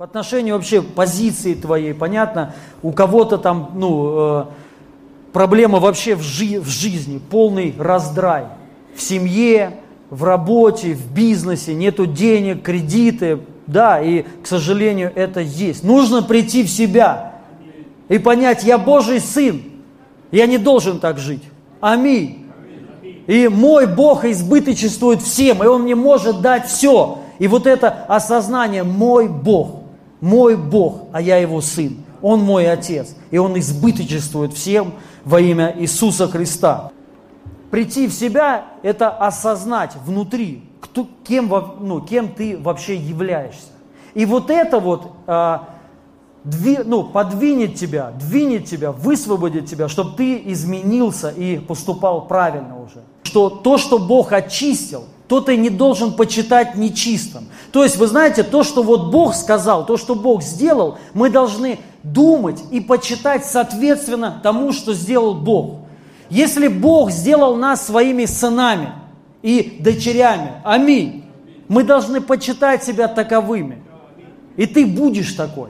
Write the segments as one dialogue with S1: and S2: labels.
S1: по отношению вообще позиции твоей, понятно, у кого-то там, ну, э, проблема вообще в, жи- в жизни, полный раздрай. В семье, в работе, в бизнесе, нету денег, кредиты, да, и, к сожалению, это есть. Нужно прийти в себя и понять, я Божий сын, я не должен так жить. Аминь. И мой Бог избыточествует всем, и Он мне может дать все. И вот это осознание, мой Бог, мой Бог, а я его сын. Он мой отец. И он избыточествует всем во имя Иисуса Христа. Прийти в себя – это осознать внутри, кто, кем, ну, кем ты вообще являешься. И вот это вот а, дви, ну, подвинет тебя, двинет тебя, высвободит тебя, чтобы ты изменился и поступал правильно уже. Что то, что Бог очистил – то ты не должен почитать нечистым. То есть, вы знаете, то, что вот Бог сказал, то, что Бог сделал, мы должны думать и почитать соответственно тому, что сделал Бог. Если Бог сделал нас своими сынами и дочерями, аминь, мы должны почитать себя таковыми. И ты будешь такой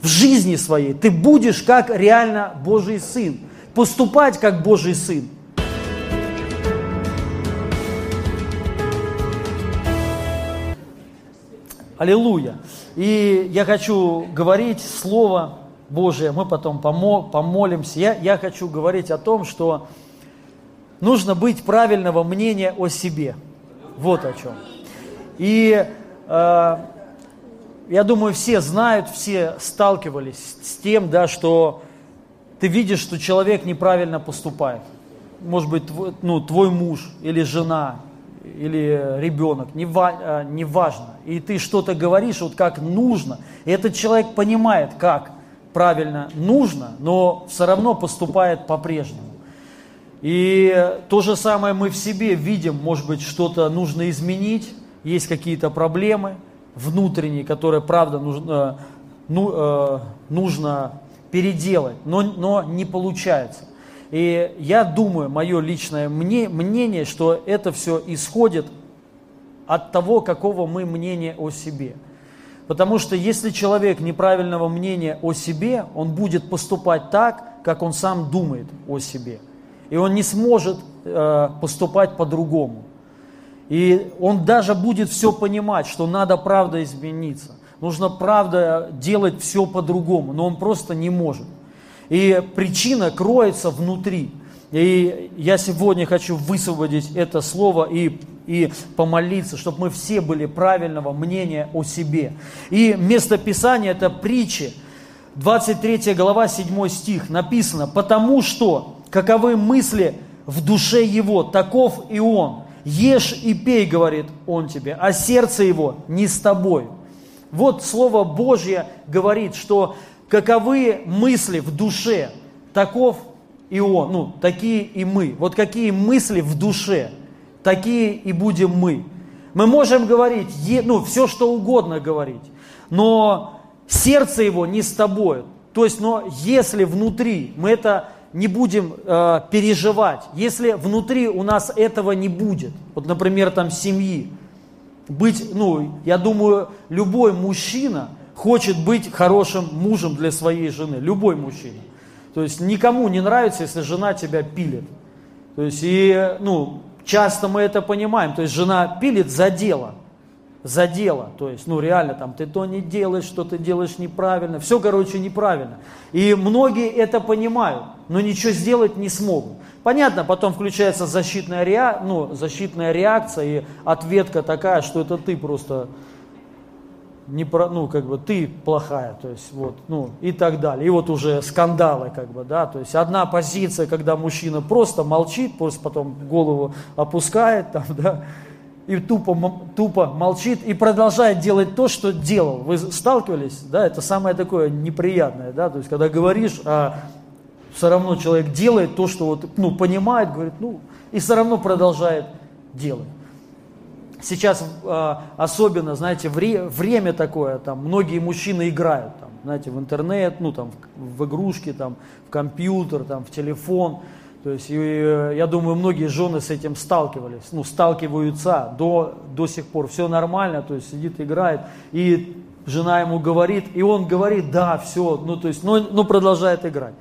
S1: в жизни своей. Ты будешь как реально Божий сын. Поступать как Божий сын. Аллилуйя. И я хочу говорить Слово Божие, мы потом помо, помолимся. Я, я хочу говорить о том, что нужно быть правильного мнения о себе. Вот о чем. И э, я думаю, все знают, все сталкивались с тем, да, что ты видишь, что человек неправильно поступает. Может быть, твой, ну, твой муж или жена, или ребенок, не, ва, не. И ты что-то говоришь, вот как нужно. И этот человек понимает, как правильно нужно, но все равно поступает по-прежнему. И то же самое мы в себе видим, может быть, что-то нужно изменить, есть какие-то проблемы внутренние, которые, правда, нужно, ну, э, нужно переделать, но, но не получается. И я думаю, мое личное мнение, что это все исходит от того, какого мы мнения о себе. Потому что если человек неправильного мнения о себе, он будет поступать так, как он сам думает о себе. И он не сможет э, поступать по-другому. И он даже будет все понимать, что надо правда измениться. Нужно правда делать все по-другому, но он просто не может. И причина кроется внутри. И я сегодня хочу высвободить это слово и, и помолиться, чтобы мы все были правильного мнения о себе. И место Писания это притчи, 23 глава, 7 стих, написано, «Потому что, каковы мысли в душе его, таков и он. Ешь и пей, говорит он тебе, а сердце его не с тобой». Вот Слово Божье говорит, что каковы мысли в душе, таков и он, ну, такие и мы. Вот какие мысли в душе, такие и будем мы. Мы можем говорить, ну, все что угодно говорить, но сердце его не с тобой. То есть, но если внутри мы это не будем э, переживать, если внутри у нас этого не будет, вот, например, там семьи, быть, ну, я думаю, любой мужчина – хочет быть хорошим мужем для своей жены, любой мужчина. То есть никому не нравится, если жена тебя пилит. То есть и, ну, часто мы это понимаем, то есть жена пилит за дело, за дело, то есть, ну, реально, там, ты то не делаешь, что ты делаешь неправильно, все, короче, неправильно. И многие это понимают, но ничего сделать не смогут. Понятно, потом включается защитная, реа, ну, защитная реакция и ответка такая, что это ты просто не про, ну, как бы, ты плохая, то есть, вот, ну, и так далее. И вот уже скандалы, как бы, да, то есть, одна позиция, когда мужчина просто молчит, просто потом голову опускает, там, да, и тупо, тупо молчит и продолжает делать то, что делал. Вы сталкивались, да, это самое такое неприятное, да, то есть, когда говоришь, а все равно человек делает то, что вот, ну, понимает, говорит, ну, и все равно продолжает делать. Сейчас э, особенно, знаете, вре, время такое, там многие мужчины играют, там, знаете, в интернет, ну там в, игрушки, там в компьютер, там в телефон. То есть э, я думаю, многие жены с этим сталкивались, ну сталкиваются до, до сих пор. Все нормально, то есть сидит, играет. И жена ему говорит, и он говорит, да, все, ну то есть, ну, ну продолжает играть.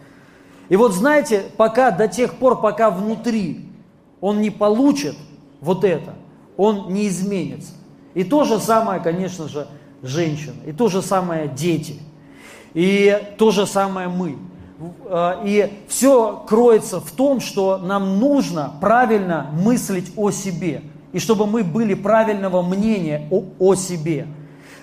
S1: И вот знаете, пока, до тех пор, пока внутри он не получит вот это, он не изменится. И то же самое, конечно же, женщина, и то же самое дети, и то же самое мы. А, и все кроется в том, что нам нужно правильно мыслить о себе, и чтобы мы были правильного мнения о, о себе.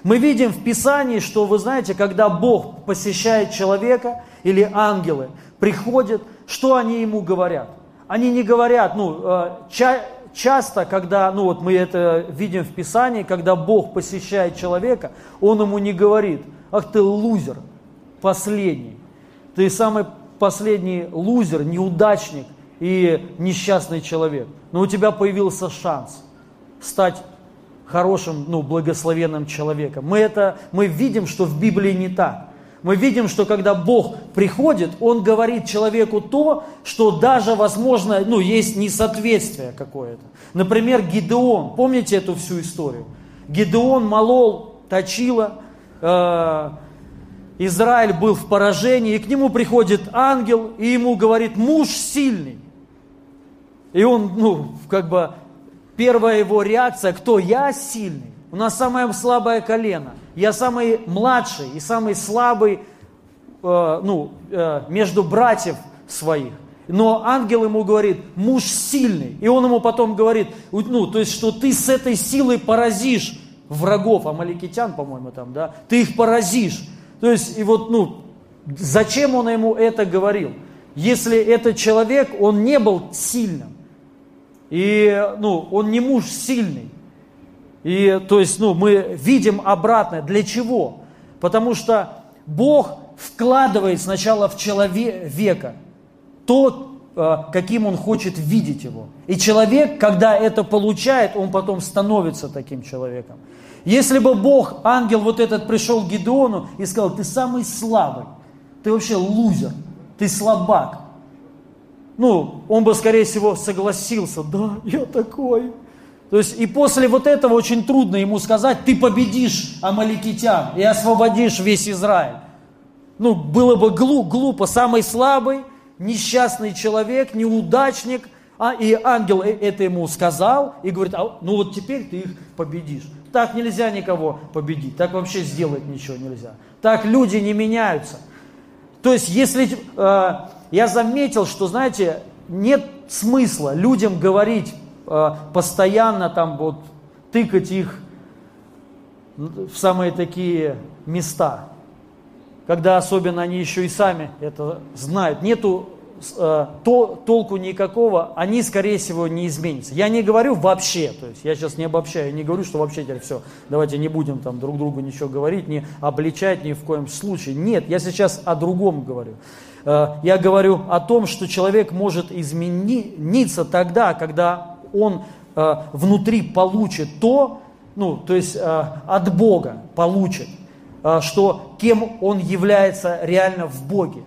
S1: Мы видим в Писании, что, вы знаете, когда Бог посещает человека или ангелы приходят, что они ему говорят? Они не говорят, ну, а, ча часто, когда, ну вот мы это видим в Писании, когда Бог посещает человека, Он ему не говорит, ах ты лузер, последний, ты самый последний лузер, неудачник и несчастный человек. Но у тебя появился шанс стать хорошим, ну, благословенным человеком. Мы это, мы видим, что в Библии не так. Мы видим, что когда Бог приходит, Он говорит человеку то, что даже, возможно, ну, есть несоответствие какое-то. Например, Гидеон. Помните эту всю историю? Гидеон молол, точила, э, Израиль был в поражении, и к нему приходит ангел, и ему говорит, муж сильный. И он, ну, как бы, первая его реакция, кто? Я сильный. У нас самое слабое колено. Я самый младший и самый слабый э, ну, э, между братьев своих. Но ангел ему говорит, муж сильный. И он ему потом говорит, ну, то есть, что ты с этой силой поразишь врагов, амаликитян, по-моему, там, да, ты их поразишь. То есть, и вот, ну, зачем он ему это говорил? Если этот человек, он не был сильным, и, ну, он не муж сильный, и, то есть, ну, мы видим обратное. Для чего? Потому что Бог вкладывает сначала в человека то, э, каким он хочет видеть его. И человек, когда это получает, он потом становится таким человеком. Если бы Бог, ангел вот этот пришел к Гедеону и сказал, ты самый слабый, ты вообще лузер, ты слабак. Ну, он бы, скорее всего, согласился, да, я такой. То есть и после вот этого очень трудно ему сказать, ты победишь амаликитян и освободишь весь Израиль. Ну, было бы глуп, глупо, самый слабый, несчастный человек, неудачник, а, и ангел э, это ему сказал и говорит, а, ну вот теперь ты их победишь. Так нельзя никого победить, так вообще сделать ничего нельзя. Так люди не меняются. То есть, если э, я заметил, что, знаете, нет смысла людям говорить постоянно там вот тыкать их в самые такие места, когда особенно они еще и сами это знают. Нету Э, то, толку никакого, они, скорее всего, не изменятся. Я не говорю вообще, то есть я сейчас не обобщаю, не говорю, что вообще теперь все, давайте не будем там друг другу ничего говорить, не обличать ни в коем случае. Нет, я сейчас о другом говорю. Э, я говорю о том, что человек может измениться тогда, когда он э, внутри получит то, ну, то есть от Бога получит, что кем он является реально в Боге.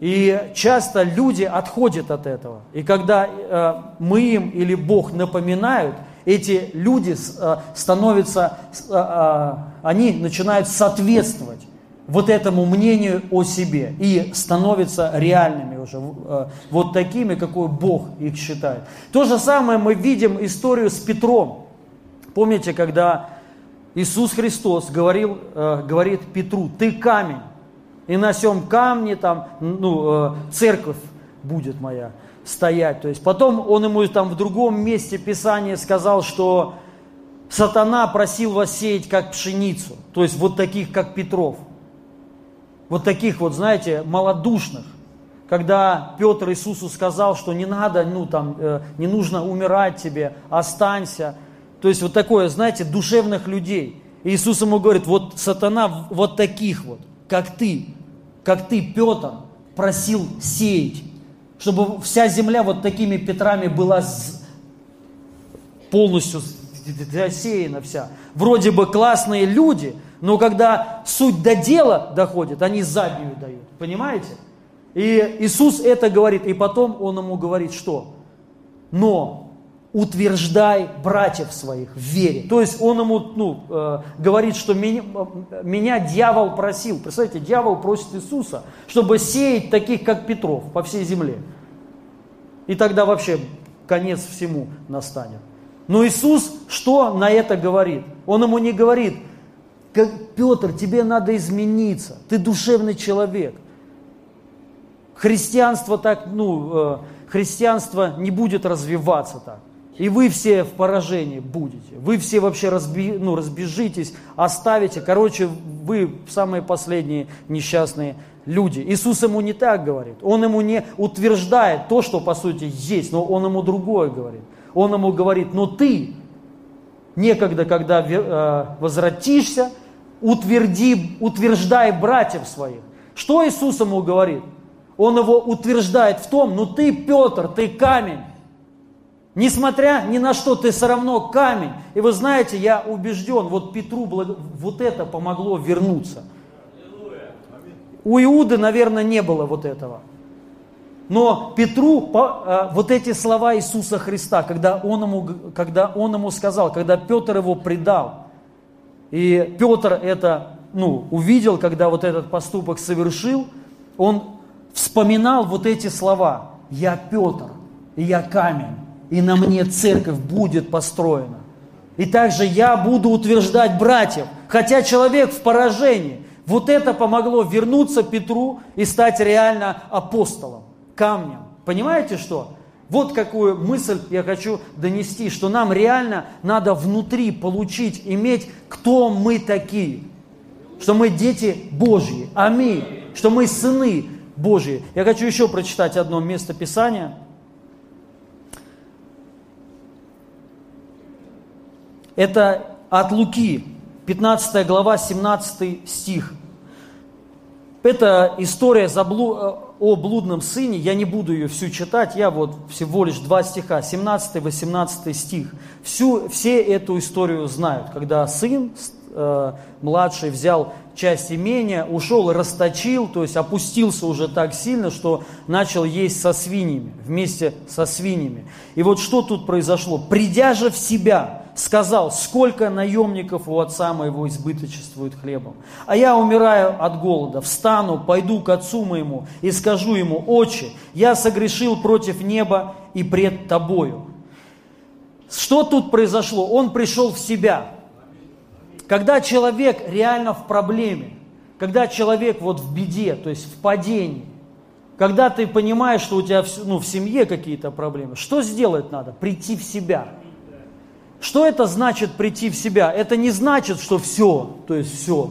S1: И часто люди отходят от этого. И когда э, мы им или Бог напоминают, эти люди э, становятся, э, э, они начинают соответствовать вот этому мнению о себе и становятся реальными уже, э, вот такими, какой Бог их считает. То же самое мы видим историю с Петром. Помните, когда Иисус Христос говорил, э, говорит Петру, ты камень, и на сем камне там, ну, э, церковь будет моя стоять. То есть потом он ему там в другом месте Писания сказал, что сатана просил вас сеять как пшеницу. То есть вот таких, как Петров. Вот таких вот, знаете, малодушных. Когда Петр Иисусу сказал, что не надо, ну там, э, не нужно умирать тебе, останься. То есть вот такое, знаете, душевных людей. И Иисус ему говорит, вот сатана вот таких вот – как ты, как ты, Петр, просил сеять, чтобы вся земля вот такими Петрами была полностью засеяна вся. Вроде бы классные люди, но когда суть до дела доходит, они заднюю дают. Понимаете? И Иисус это говорит, и потом Он ему говорит, что? Но утверждай братьев своих в вере. То есть он ему ну, э, говорит, что меня, меня дьявол просил. Представляете, дьявол просит Иисуса, чтобы сеять таких, как Петров, по всей земле. И тогда вообще конец всему настанет. Но Иисус что на это говорит? Он ему не говорит, как, Петр, тебе надо измениться, ты душевный человек. Христианство так, ну, э, христианство не будет развиваться так. И вы все в поражении будете. Вы все вообще разби, ну, разбежитесь, оставите. Короче, вы самые последние несчастные люди. Иисус ему не так говорит. Он ему не утверждает то, что по сути есть, но он ему другое говорит. Он ему говорит, но ты некогда, когда э, возвратишься, утверди, утверждай братьев своих. Что Иисус ему говорит? Он его утверждает в том, ну ты, Петр, ты камень. Несмотря ни на что, ты все равно камень. И вы знаете, я убежден, вот Петру вот это помогло вернуться. У Иуды, наверное, не было вот этого. Но Петру э, вот эти слова Иисуса Христа, когда он ему, когда он ему сказал, когда Петр его предал, и Петр это ну, увидел, когда вот этот поступок совершил, он вспоминал вот эти слова. «Я Петр, и я камень, и на мне церковь будет построена. И также я буду утверждать братьев, хотя человек в поражении. Вот это помогло вернуться Петру и стать реально апостолом, камнем. Понимаете что? Вот какую мысль я хочу донести, что нам реально надо внутри получить, иметь, кто мы такие. Что мы дети Божьи. Аминь. Что мы сыны Божьи. Я хочу еще прочитать одно место Писания. Это от Луки, 15 глава, 17 стих. Это история о блудном сыне, я не буду ее всю читать, я вот всего лишь два стиха, 17-18 стих. Всю, все эту историю знают, когда сын э, младший взял часть имения, ушел расточил, то есть опустился уже так сильно, что начал есть со свиньями, вместе со свиньями. И вот что тут произошло? Придя же в себя, сказал, сколько наемников у отца моего избыточествует хлебом. А я умираю от голода, встану, пойду к отцу моему и скажу ему, отче, я согрешил против неба и пред тобою. Что тут произошло? Он пришел в себя. Когда человек реально в проблеме, когда человек вот в беде, то есть в падении, когда ты понимаешь, что у тебя ну, в семье какие-то проблемы, что сделать надо? Прийти в себя – что это значит прийти в себя? Это не значит, что все, то есть все,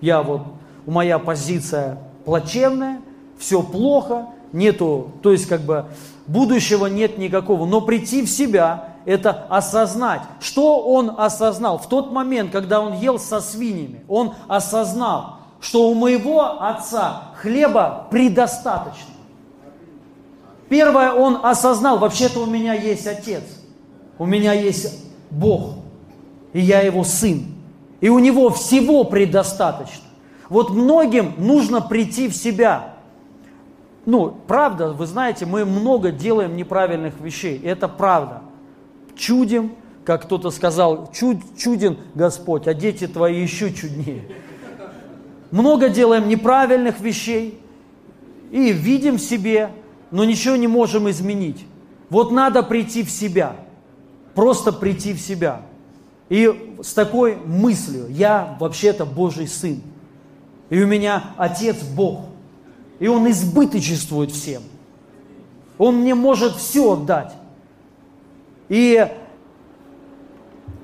S1: я вот, моя позиция плачевная, все плохо, нету, то есть как бы будущего нет никакого. Но прийти в себя – это осознать. Что он осознал? В тот момент, когда он ел со свиньями, он осознал, что у моего отца хлеба предостаточно. Первое, он осознал, вообще-то у меня есть отец – у меня есть Бог, и я его сын. И у него всего предостаточно. Вот многим нужно прийти в себя. Ну, правда, вы знаете, мы много делаем неправильных вещей. Это правда. Чудим, как кто-то сказал, чуд, чуден Господь, а дети твои еще чуднее. Много делаем неправильных вещей и видим в себе, но ничего не можем изменить. Вот надо прийти в себя – просто прийти в себя. И с такой мыслью, я вообще-то Божий Сын. И у меня Отец Бог. И Он избыточествует всем. Он мне может все отдать. И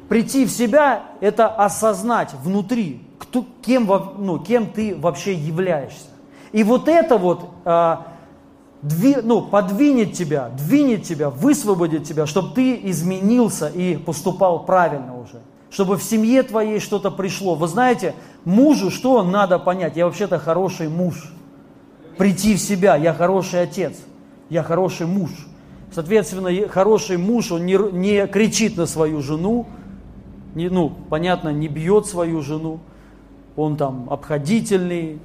S1: прийти в себя – это осознать внутри, кто, кем, ну, кем ты вообще являешься. И вот это вот а, дви, ну, подвинет тебя, двинет тебя, высвободит тебя, чтобы ты изменился и поступал правильно уже. Чтобы в семье твоей что-то пришло. Вы знаете, мужу что надо понять? Я вообще-то хороший муж. Прийти в себя, я хороший отец, я хороший муж. Соответственно, хороший муж, он не, не кричит на свою жену, не, ну, понятно, не бьет свою жену, он там обходительный,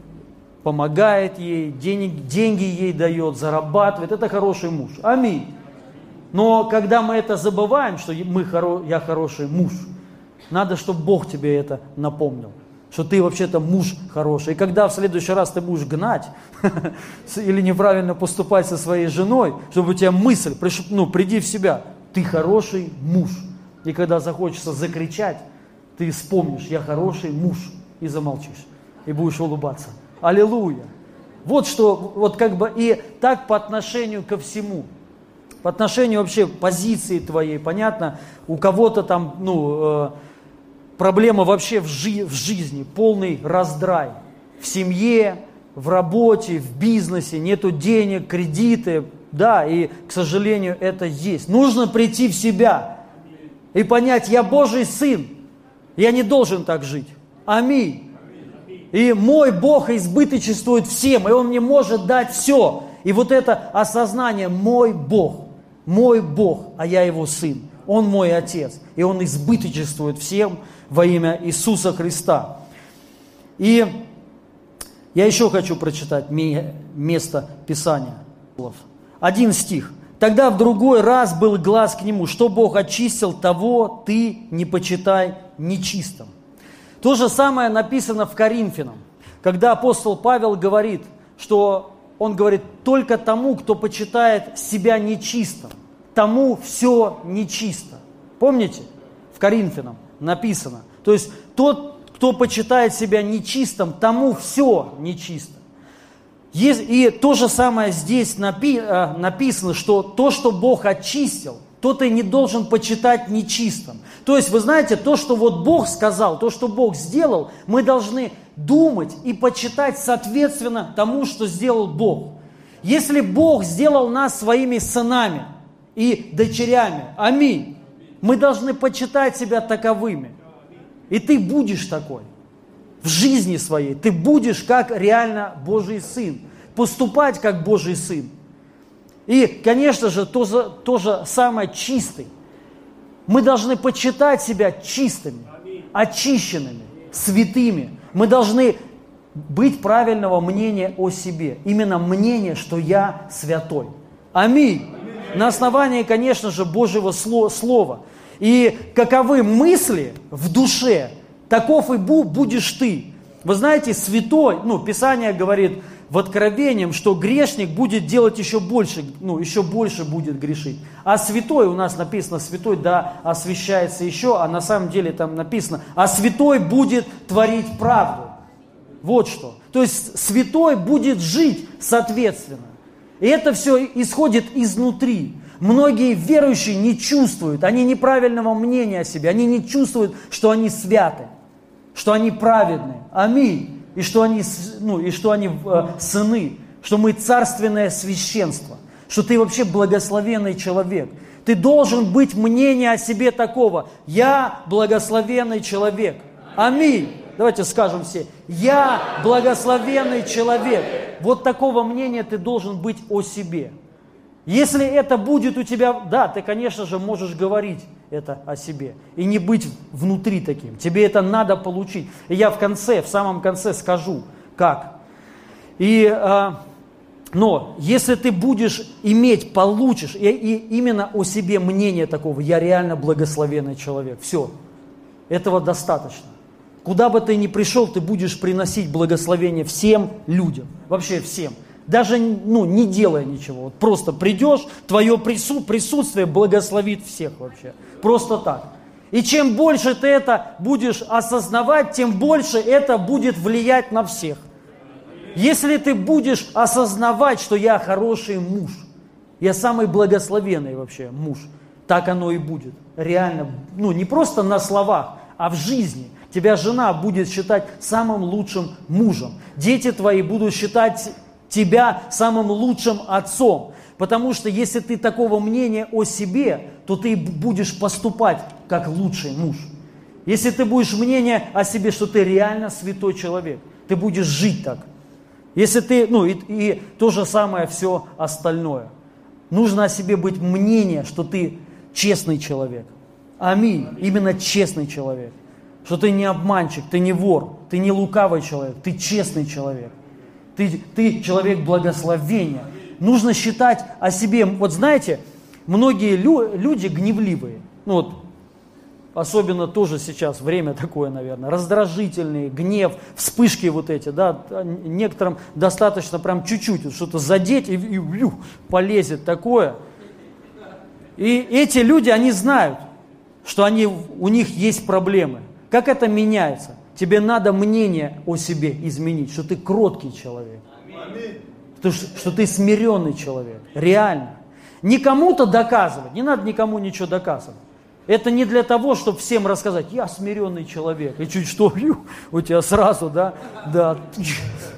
S1: помогает ей, денег, деньги ей дает, зарабатывает. Это хороший муж. Аминь. Но когда мы это забываем, что мы хоро, я хороший муж, надо, чтобы Бог тебе это напомнил что ты вообще-то муж хороший. И когда в следующий раз ты будешь гнать или неправильно поступать со своей женой, чтобы у тебя мысль, ну, приди в себя, ты хороший муж. И когда захочется закричать, ты вспомнишь, я хороший муж, и замолчишь, и будешь улыбаться. Аллилуйя! Вот что, вот как бы, и так по отношению ко всему. По отношению вообще позиции твоей, понятно, у кого-то там, ну, э, проблема вообще в, жи в жизни, полный раздрай. В семье, в работе, в бизнесе, нету денег, кредиты, да, и, к сожалению, это есть. Нужно прийти в себя и понять, я Божий сын, я не должен так жить. Аминь. И мой Бог избыточествует всем, и Он мне может дать все. И вот это осознание, мой Бог, мой Бог, а я Его сын, Он мой Отец, и Он избыточествует всем, во имя Иисуса Христа. И я еще хочу прочитать место Писания. Один стих. Тогда в другой раз был глаз к нему, что Бог очистил, того ты не почитай нечистым. То же самое написано в Коринфянам, когда апостол Павел говорит, что он говорит, только тому, кто почитает себя нечистым, тому все нечисто. Помните? В Коринфянам написано. То есть тот, кто почитает себя нечистым, тому все нечисто. И то же самое здесь э, написано, что то, что Бог очистил, то ты не должен почитать нечистым. То есть, вы знаете, то, что вот Бог сказал, то, что Бог сделал, мы должны думать и почитать соответственно тому, что сделал Бог. Если Бог сделал нас своими сынами и дочерями, аминь, мы должны почитать себя таковыми. И ты будешь такой. В жизни своей ты будешь как реально Божий Сын. Поступать как Божий Сын. И, конечно же, то то же самое чистый. Мы должны почитать себя чистыми, очищенными, святыми. Мы должны быть правильного мнения о себе. Именно мнение, что я святой. Аминь. На основании, конечно же, Божьего слова. И каковы мысли в душе, таков и будешь ты. Вы знаете, святой, ну, Писание говорит в Откровением, что грешник будет делать еще больше, ну, еще больше будет грешить. А святой, у нас написано, святой, да, освящается еще, а на самом деле там написано, а святой будет творить правду. Вот что. То есть святой будет жить соответственно. И это все исходит изнутри. Многие верующие не чувствуют, они неправильного мнения о себе, они не чувствуют, что они святы, что они праведны. Аминь. И что они, ну, и что они э, сыны, что мы царственное священство, что ты вообще благословенный человек. Ты должен быть мнение о себе такого. Я благословенный человек. Аминь. Давайте скажем все. Я благословенный человек. Вот такого мнения ты должен быть о себе. Если это будет у тебя, да, ты, конечно же, можешь говорить это о себе и не быть внутри таким. Тебе это надо получить. И я в конце, в самом конце скажу, как. И, э, но если ты будешь иметь, получишь, и, и именно о себе мнение такого, я реально благословенный человек, все, этого достаточно. Куда бы ты ни пришел, ты будешь приносить благословение всем людям, вообще всем даже ну, не делая ничего. Вот просто придешь, твое присутствие благословит всех вообще. Просто так. И чем больше ты это будешь осознавать, тем больше это будет влиять на всех. Если ты будешь осознавать, что я хороший муж, я самый благословенный вообще муж, так оно и будет. Реально, ну не просто на словах, а в жизни. Тебя жена будет считать самым лучшим мужем. Дети твои будут считать тебя самым лучшим отцом. Потому что если ты такого мнения о себе, то ты будешь поступать как лучший муж. Если ты будешь мнение о себе, что ты реально святой человек, ты будешь жить так. Если ты, ну и, и то же самое все остальное. Нужно о себе быть мнение, что ты честный человек. Аминь. Именно честный человек. Что ты не обманщик, ты не вор, ты не лукавый человек, ты честный человек. Ты, ты человек благословения. Нужно считать о себе. Вот знаете, многие лю- люди гневливые. Ну вот, особенно тоже сейчас время такое, наверное, раздражительные, гнев, вспышки вот эти, да, некоторым достаточно прям чуть-чуть что-то задеть и, и, и полезет такое. И эти люди, они знают, что они, у них есть проблемы. Как это меняется? Тебе надо мнение о себе изменить, что ты кроткий человек. Что, что ты смиренный человек. Реально. Не кому-то доказывать, не надо никому ничего доказывать. Это не для того, чтобы всем рассказать, я смиренный человек, и чуть что, у тебя сразу, да, да,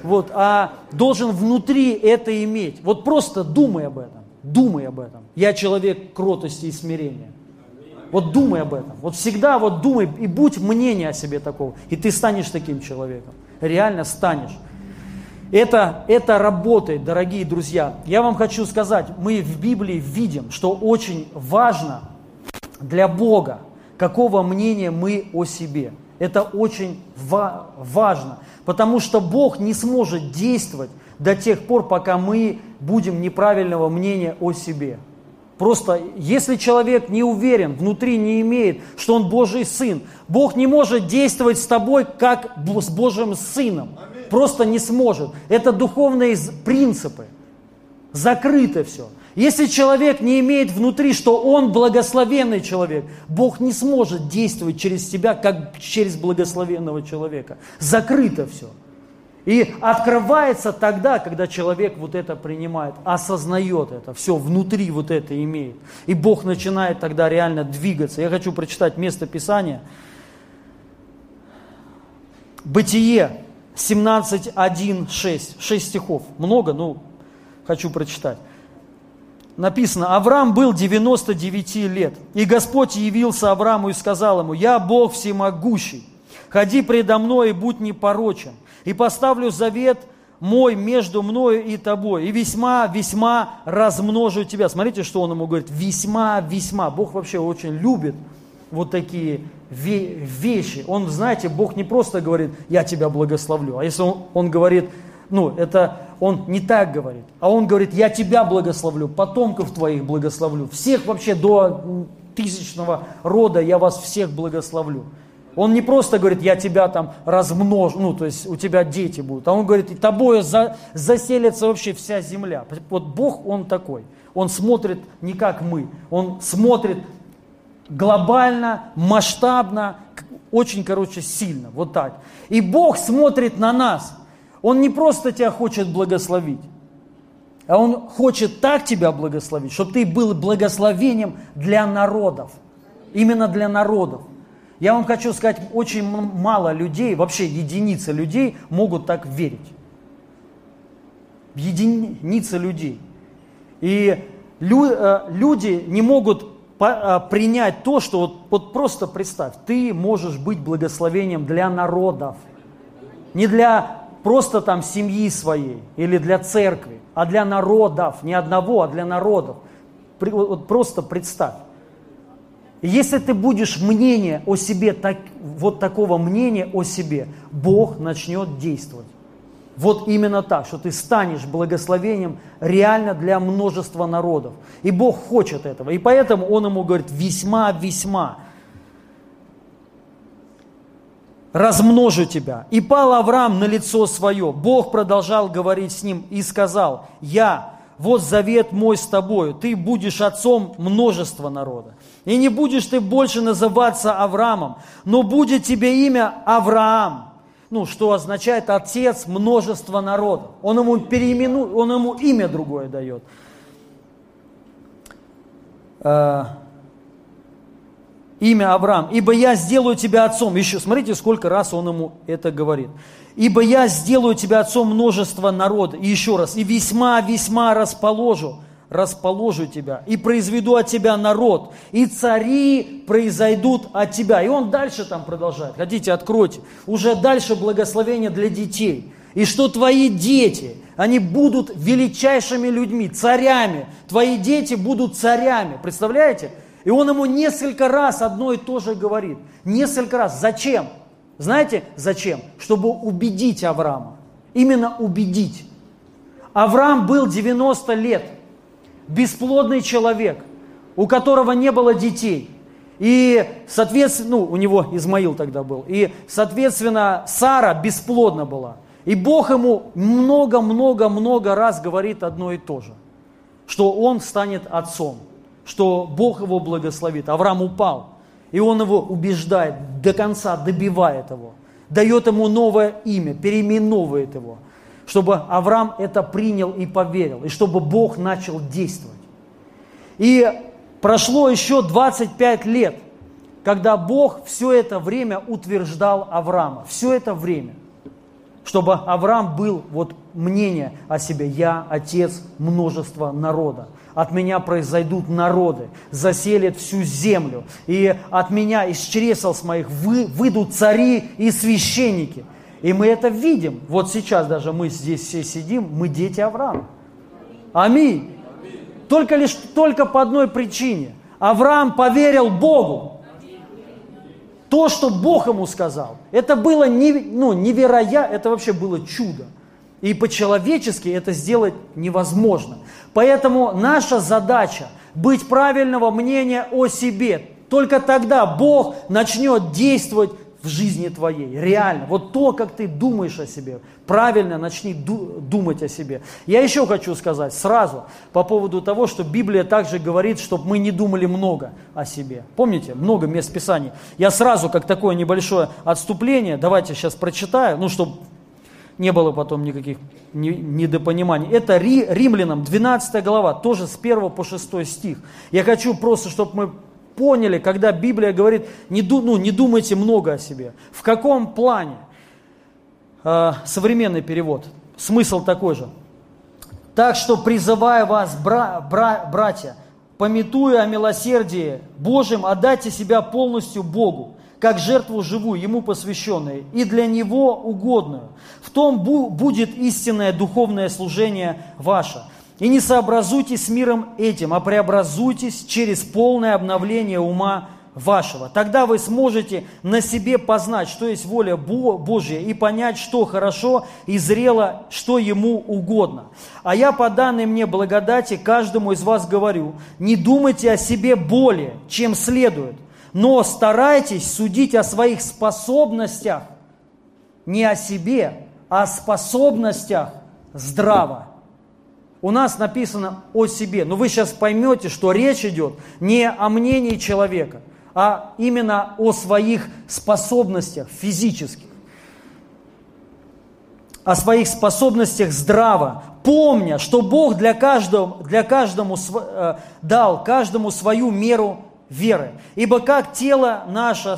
S1: вот, а должен внутри это иметь. Вот просто думай об этом, думай об этом. Я человек кротости и смирения. Вот думай об этом. Вот всегда вот думай и будь мнение о себе такого. И ты станешь таким человеком. Реально станешь. Это, это работает, дорогие друзья. Я вам хочу сказать, мы в Библии видим, что очень важно для Бога, какого мнения мы о себе. Это очень ва- важно, потому что Бог не сможет действовать до тех пор, пока мы будем неправильного мнения о себе. Просто если человек не уверен, внутри не имеет, что он Божий сын, Бог не может действовать с тобой, как с Божьим сыном просто не сможет. Это духовные принципы. Закрыто все. Если человек не имеет внутри, что он благословенный человек, Бог не сможет действовать через себя, как через благословенного человека. Закрыто все. И открывается тогда, когда человек вот это принимает, осознает это, все внутри вот это имеет. И Бог начинает тогда реально двигаться. Я хочу прочитать место Писания. Бытие 17, 1, 6. 6 стихов. Много, но хочу прочитать. Написано, Авраам был 99 лет, и Господь явился Аврааму и сказал ему, «Я Бог всемогущий, ходи предо мной и будь непорочен, и поставлю завет мой между мною и тобой, и весьма, весьма размножу тебя». Смотрите, что он ему говорит, весьма, весьма. Бог вообще очень любит вот такие вещи. Он, знаете, Бог не просто говорит, я тебя благословлю, а если он, он говорит, ну, это он не так говорит, а он говорит, я тебя благословлю, потомков твоих благословлю, всех вообще до тысячного рода я вас всех благословлю. Он не просто говорит, я тебя там размножу, ну, то есть у тебя дети будут, а он говорит, и тобою за, заселится вообще вся земля. Вот Бог, Он такой. Он смотрит не как мы, Он смотрит глобально, масштабно, очень, короче, сильно, вот так. И Бог смотрит на нас. Он не просто тебя хочет благословить, а Он хочет так тебя благословить, чтобы ты был благословением для народов. Именно для народов. Я вам хочу сказать, очень мало людей, вообще единицы людей могут так верить. Единицы людей. И э, люди не могут а, принять то, что вот, вот просто представь, ты можешь быть благословением для народов, не для просто там семьи своей или для церкви, а для народов, не одного, а для народов. Вот просто представь. Если ты будешь мнение о себе, так, вот такого мнения о себе, Бог начнет действовать. Вот именно так, что ты станешь благословением реально для множества народов. И Бог хочет этого. И поэтому Он ему говорит, весьма-весьма размножу тебя. И пал Авраам на лицо свое. Бог продолжал говорить с ним и сказал, я, вот завет мой с тобою, ты будешь отцом множества народа. И не будешь ты больше называться Авраамом, но будет тебе имя Авраам ну, что означает отец множества народов. Он ему переименует, он ему имя другое дает. Э, имя Авраам. Ибо я сделаю тебя отцом. Еще, смотрите, сколько раз он ему это говорит. Ибо я сделаю тебя отцом множества народа. И еще раз. И весьма-весьма расположу расположу тебя и произведу от тебя народ, и цари произойдут от тебя. И он дальше там продолжает. Хотите, откройте. Уже дальше благословение для детей. И что твои дети, они будут величайшими людьми, царями. Твои дети будут царями. Представляете? И он ему несколько раз одно и то же говорит. Несколько раз. Зачем? Знаете, зачем? Чтобы убедить Авраама. Именно убедить. Авраам был 90 лет – бесплодный человек. у которого не было детей. И, соответственно, ну, у него Измаил тогда был. И, соответственно, Сара бесплодна была. И Бог ему много-много-много раз говорит одно и то же, что он станет отцом, что Бог его благословит. Авраам упал, и он его убеждает, до конца добивает его, дает ему новое имя, переименовывает его, чтобы Авраам это принял и поверил, и чтобы Бог начал действовать. И прошло еще 25 лет, когда Бог все это время утверждал Авраама, все это время, чтобы Авраам был, вот мнение о себе, я отец множества народа, от меня произойдут народы, заселят всю землю, и от меня из чресел с моих вы, выйдут цари и священники. И мы это видим. Вот сейчас даже мы здесь все сидим, мы дети Авраама. Аминь. Только лишь только по одной причине. Авраам поверил Богу. То, что Бог ему сказал, это было не, ну, невероятно, это вообще было чудо. И по-человечески это сделать невозможно. Поэтому наша задача быть правильного мнения о себе. Только тогда Бог начнет действовать в жизни твоей, реально. Вот то, как ты думаешь о себе, правильно начни думать о себе. Я еще хочу сказать сразу по поводу того, что Библия также говорит, чтобы мы не думали много о себе. Помните, много мест Писаний. Я сразу, как такое небольшое отступление, давайте сейчас прочитаю, ну, чтобы не было потом никаких недопониманий. Это Римлянам, 12 глава, тоже с 1 по 6 стих. Я хочу просто, чтобы мы поняли, когда Библия говорит, не, ну, не думайте много о себе. В каком плане? Э, современный перевод. Смысл такой же. Так что призывая вас, бра, бра, братья, пометуя о милосердии Божьем, отдайте себя полностью Богу, как жертву живую, Ему посвященную, и для Него угодную. В том будет истинное духовное служение ваше – и не сообразуйтесь с миром этим, а преобразуйтесь через полное обновление ума вашего. Тогда вы сможете на себе познать, что есть воля Божья, и понять, что хорошо и зрело, что Ему угодно. А я по данной мне благодати каждому из вас говорю, не думайте о себе более, чем следует, но старайтесь судить о своих способностях, не о себе, а о способностях здраво у нас написано о себе. Но вы сейчас поймете, что речь идет не о мнении человека, а именно о своих способностях физических, о своих способностях здраво, помня, что Бог для каждого, для каждому э, дал каждому свою меру веры. Ибо как тело наше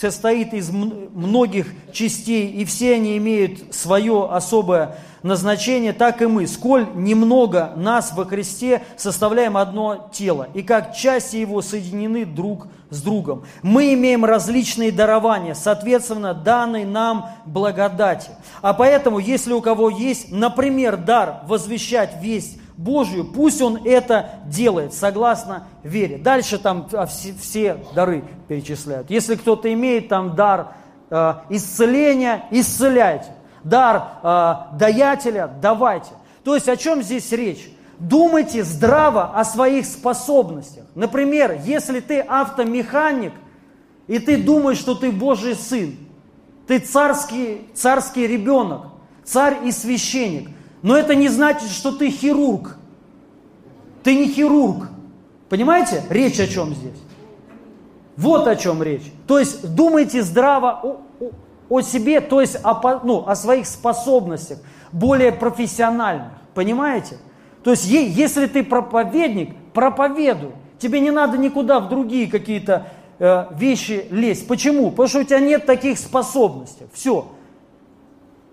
S1: состоит из многих частей, и все они имеют свое особое назначение, так и мы, сколь немного нас во Христе составляем одно тело, и как части его соединены друг с другом. Мы имеем различные дарования, соответственно, данной нам благодати. А поэтому, если у кого есть, например, дар возвещать весть Божию, пусть он это делает согласно вере. Дальше там а, все, все дары перечисляют. Если кто-то имеет там дар э, исцеления, исцеляйте. Дар э, даятеля, давайте. То есть о чем здесь речь? Думайте здраво о своих способностях. Например, если ты автомеханик, и ты думаешь, что ты Божий сын, ты царский, царский ребенок, царь и священник – но это не значит, что ты хирург. Ты не хирург. Понимаете, речь о чем здесь? Вот о чем речь. То есть думайте здраво о, о, о себе, то есть о, ну, о своих способностях, более профессиональных. Понимаете? То есть если ты проповедник, проповедуй. Тебе не надо никуда в другие какие-то э, вещи лезть. Почему? Потому что у тебя нет таких способностей. Все.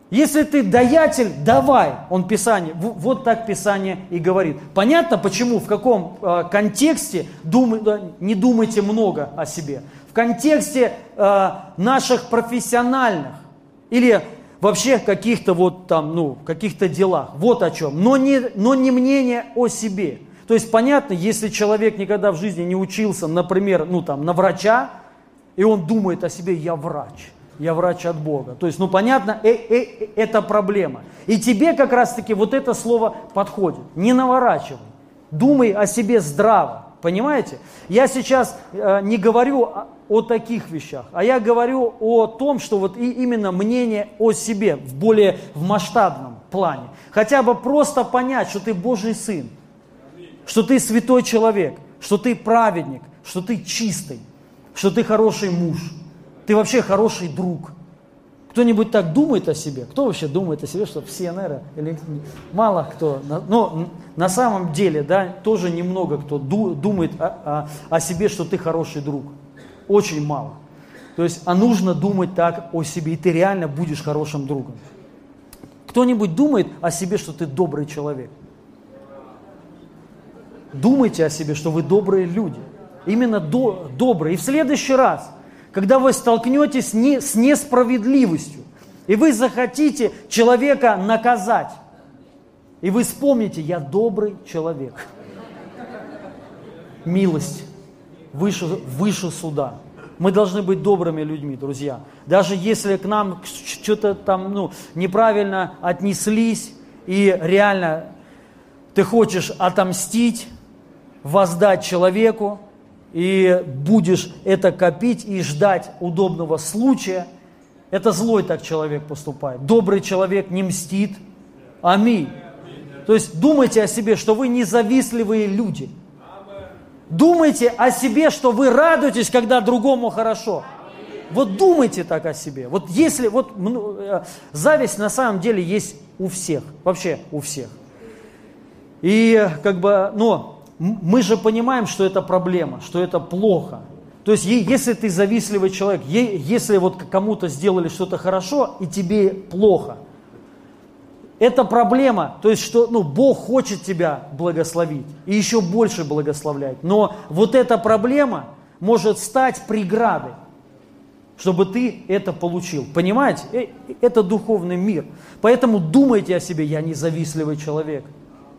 S1: Если ты даятель, давай. Он Писание, вот так Писание и говорит. Понятно, почему, в каком э, контексте не думайте много о себе. В контексте э, наших профессиональных или вообще каких-то вот там, ну, каких-то делах. Вот о чем. Но не, но не мнение о себе. То есть понятно, если человек никогда в жизни не учился, например, ну там, на врача, и он думает о себе, я врач – я врач от Бога. То есть, ну понятно, э -э -э это проблема. И тебе как раз-таки вот это слово подходит. Не наворачивай. Думай о себе здраво. Понимаете? Я сейчас э, не говорю о, о таких вещах, а я говорю о том, что вот и именно мнение о себе в более в масштабном плане. Хотя бы просто понять, что ты Божий сын, что ты святой человек, что ты праведник, что ты чистый, что ты хороший муж, ты вообще хороший друг – кто-нибудь так думает о себе? Кто вообще думает о себе, что все, наверное, или мало кто. Но на самом деле, да, тоже немного кто думает о, о, о себе, что ты хороший друг. Очень мало. То есть, а нужно думать так о себе, и ты реально будешь хорошим другом. Кто-нибудь думает о себе, что ты добрый человек? Думайте о себе, что вы добрые люди. Именно до, добрые. И в следующий раз – когда вы столкнетесь не, с несправедливостью, и вы захотите человека наказать, и вы вспомните, я добрый человек. Милость выше, выше суда. Мы должны быть добрыми людьми, друзья. Даже если к нам что-то там ну, неправильно отнеслись, и реально ты хочешь отомстить, воздать человеку, и будешь это копить и ждать удобного случая, это злой так человек поступает. Добрый человек не мстит. Аминь. То есть думайте о себе, что вы независтливые люди. Думайте о себе, что вы радуетесь, когда другому хорошо. Вот думайте так о себе. Вот если, вот э, зависть на самом деле есть у всех, вообще у всех. И как бы, но мы же понимаем, что это проблема, что это плохо. То есть, если ты завистливый человек, если вот кому-то сделали что-то хорошо, и тебе плохо, это проблема, то есть, что ну, Бог хочет тебя благословить и еще больше благословлять. Но вот эта проблема может стать преградой, чтобы ты это получил. Понимаете? Э, это духовный мир. Поэтому думайте о себе, я независтливый человек.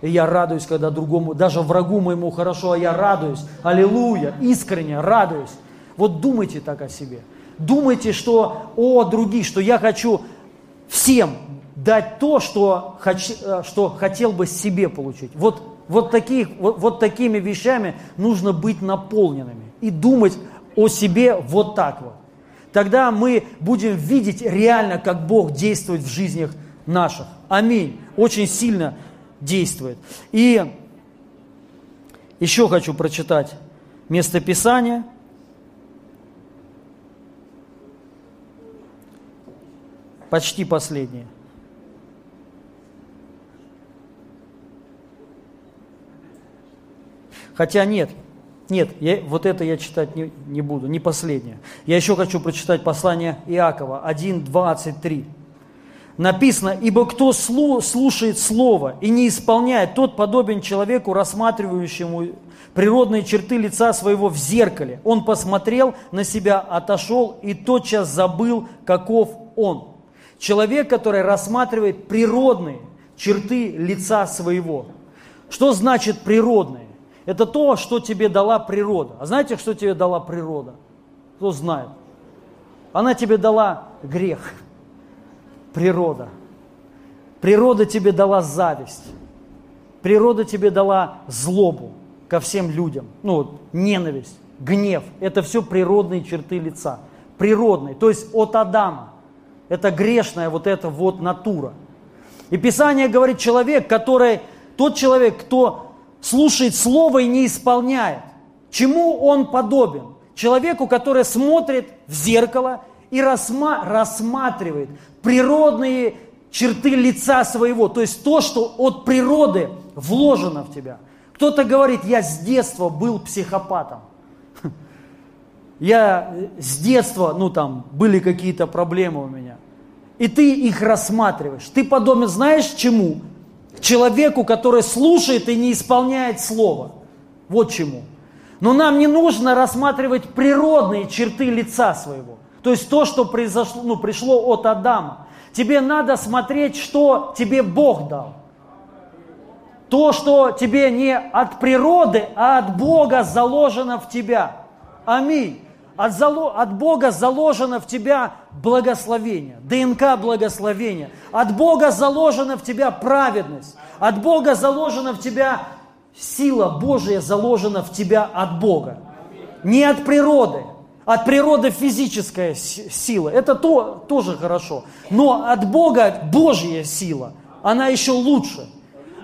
S1: И я радуюсь, когда другому, даже врагу моему хорошо, а я радуюсь. Аллилуйя, искренне радуюсь. Вот думайте так о себе. Думайте, что о других, что я хочу всем дать то, что, хоч, э, что хотел бы себе получить. Вот, вот, таких, вот, вот такими вещами нужно быть наполненными и думать о себе вот так вот. Тогда мы будем видеть реально, как Бог действует в жизнях наших. Аминь. Очень сильно действует. И еще хочу прочитать место Писания. Почти последнее. Хотя нет, нет, я, вот это я читать не, не буду, не последнее. Я еще хочу прочитать послание Иакова 1.23 написано, «Ибо кто слушает Слово и не исполняет, тот подобен человеку, рассматривающему природные черты лица своего в зеркале. Он посмотрел на себя, отошел и тотчас забыл, каков он». Человек, который рассматривает природные черты лица своего. Что значит природные? Это то, что тебе дала природа. А знаете, что тебе дала природа? Кто знает? Она тебе дала грех – природа. Природа тебе дала зависть. Природа тебе дала злобу ко всем людям. Ну, ненависть, гнев. Это все природные черты лица. Природные, то есть от Адама. Это грешная вот эта вот натура. И Писание говорит, человек, который, тот человек, кто слушает Слово и не исполняет, чему он подобен? Человеку, который смотрит в зеркало и рассма рассматривает природные черты лица своего, то есть то, что от природы вложено в тебя. Кто-то говорит, я с детства был психопатом. Я с детства, ну там, были какие-то проблемы у меня. И ты их рассматриваешь. Ты подобен, знаешь чему? Человеку, который слушает и не исполняет слово. Вот чему. Но нам не нужно рассматривать природные черты лица своего. То есть то, что произошло, ну, пришло от Адама. Тебе надо смотреть, что тебе Бог дал. То, что тебе не от природы, а от Бога заложено в тебя. Аминь. От, зало, от Бога заложено в тебя благословение, ДНК благословения. От Бога заложена в тебя праведность. От Бога заложена в тебя сила Божия заложена в тебя от Бога. Не от природы. От природы физическая сила. Это то, тоже хорошо. Но от Бога Божья сила. Она еще лучше.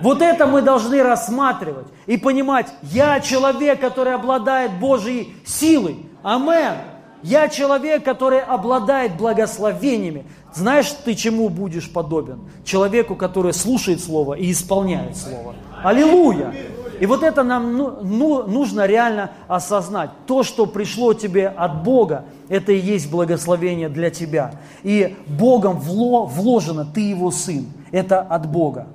S1: Вот это мы должны рассматривать и понимать, я человек, который обладает Божьей силой. Амен. Я человек, который обладает благословениями. Знаешь, ты чему будешь подобен? Человеку, который слушает Слово и исполняет Слово. Аллилуйя! И вот это нам ну, ну, нужно реально осознать. То, что пришло тебе от Бога, это и есть благословение для тебя. И Богом вло, вложено, ты его сын. Это от Бога.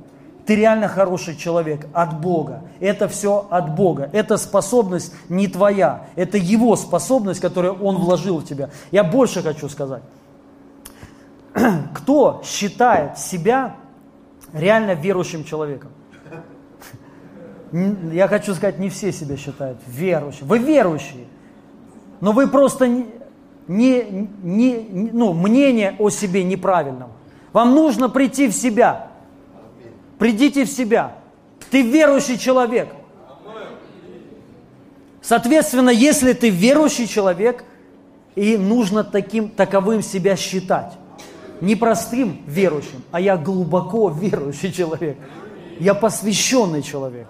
S1: Ты реально хороший человек от Бога. Это все от Бога. Это способность не твоя. Это Его способность, которую Он вложил в тебя. Я больше хочу сказать. Кто считает себя реально верующим человеком? Я хочу сказать, не все себя считают верующим. Вы верующие, но вы просто не, не, не, ну, мнение о себе неправильном. Вам нужно прийти в себя. Придите в себя. Ты верующий человек. Соответственно, если ты верующий человек, и нужно таким, таковым себя считать. Не простым верующим, а я глубоко верующий человек. Я посвященный человек.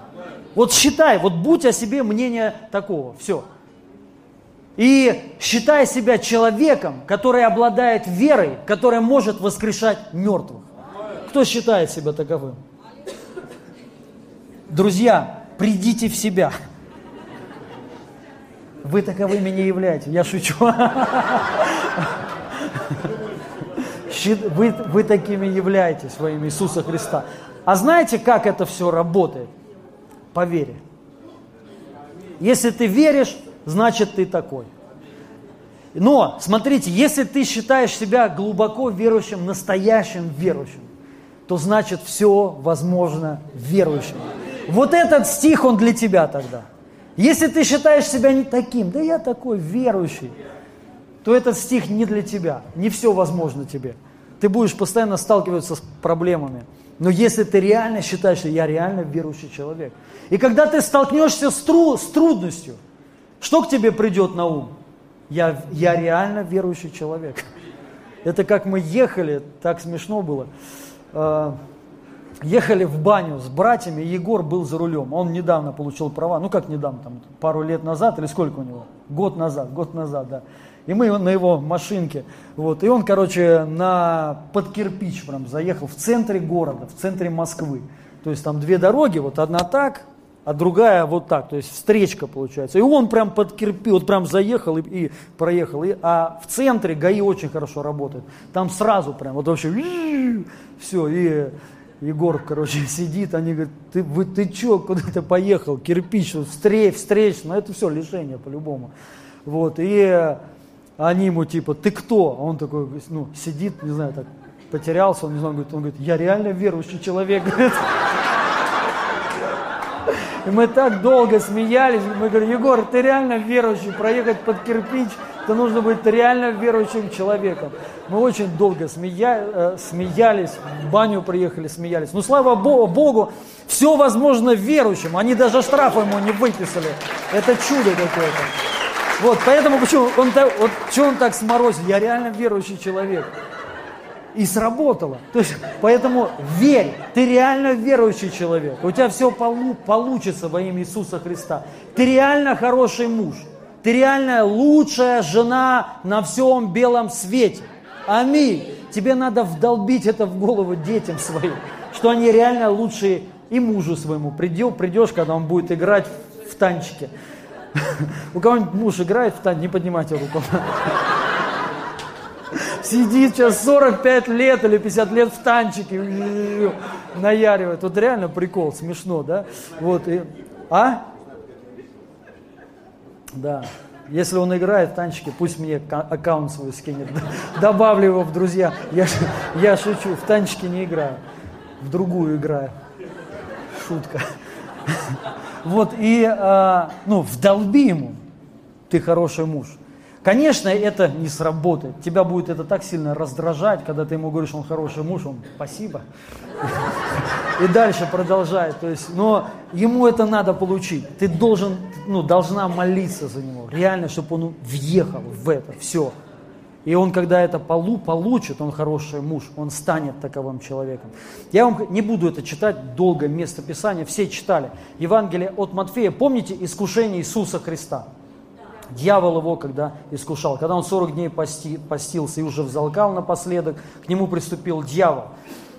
S1: Вот считай, вот будь о себе мнение такого, все. И считай себя человеком, который обладает верой, которая может воскрешать мертвых. Кто считает себя таковым? Друзья, придите в себя. Вы таковыми не являетесь. Я шучу. Вы, вы такими являетесь во имя Иисуса Христа. А знаете, как это все работает? По вере. Если ты веришь, значит ты такой. Но, смотрите, если ты считаешь себя глубоко верующим, настоящим верующим, то значит все возможно верующим. Вот этот стих, он для тебя тогда. Если ты считаешь себя не таким, да я такой верующий, то этот стих не для тебя. Не все возможно тебе. Ты будешь постоянно сталкиваться с проблемами. Но если ты реально считаешь, что я реально верующий человек. И когда ты столкнешься с, тру, с трудностью, что к тебе придет на ум? Я, я реально верующий человек. Это как мы ехали, так смешно было. А, ехали в баню с братьями, Егор был за рулем. Он недавно получил права, ну как недавно, там пару лет назад или сколько у него? Год назад, год назад, да. И мы на его машинке, вот, и он, короче, на, под кирпич прям заехал в центре города, в центре Москвы. То есть там две дороги, вот одна так, а другая вот так, то есть встречка получается. И он прям под кирпич, вот прям заехал и, и проехал. И, а в центре ГАИ очень хорошо работает. Там сразу прям, вот вообще, все, и Егор, короче, сидит, они говорят, ты, вы, ты что, куда ты поехал, кирпич, встреч, встреч, ну это все лишение по-любому. Вот, и они ему типа, ты кто? А он такой, ну, сидит, не знаю, так, потерялся, он не знаю, он говорит, он говорит я реально верующий человек, И мы так долго смеялись, мы говорим, Егор, ты реально верующий, проехать под кирпич, то нужно быть реально верующим человеком. Мы очень долго смея, э, смеялись, в баню приехали, смеялись. Но слава Богу, все возможно верующим. Они даже штрафа ему не выписали. Это чудо какое-то. Вот, поэтому почему он, вот, что он так сморозил? Я реально верующий человек. И сработало. То есть, поэтому верь, ты реально верующий человек. У тебя все полу, получится во имя Иисуса Христа. Ты реально хороший муж. Ты реально лучшая жена на всем белом свете. Аминь. Тебе надо вдолбить это в голову детям своим, что они реально лучшие и мужу своему. Придешь, придешь, когда он будет играть в танчике. У кого-нибудь муж играет в танчик, не поднимайте руку. Сидит сейчас 45 лет или 50 лет в танчике, наяривает. Вот реально прикол, смешно, да? Вот, и... А? Да. Если он играет в танчики, пусть мне аккаунт свой скинет. Добавлю его в друзья. Я, я шучу, в танчики не играю. В другую играю. Шутка. Вот, и, а, ну, вдолби ему, ты хороший муж. Конечно, это не сработает. Тебя будет это так сильно раздражать, когда ты ему говоришь, он хороший муж, он спасибо. и дальше продолжает. То есть, но ему это надо получить. Ты должен, ну, должна молиться за него. Реально, чтобы он въехал в это все. И он, когда это полу, получит, он хороший муж, он станет таковым человеком. Я вам не буду это читать долго, место Писания, все читали. Евангелие от Матфея, помните искушение Иисуса Христа? Дьявол его, когда искушал, когда он 40 дней пости, постился и уже взалкал напоследок, к нему приступил дьявол.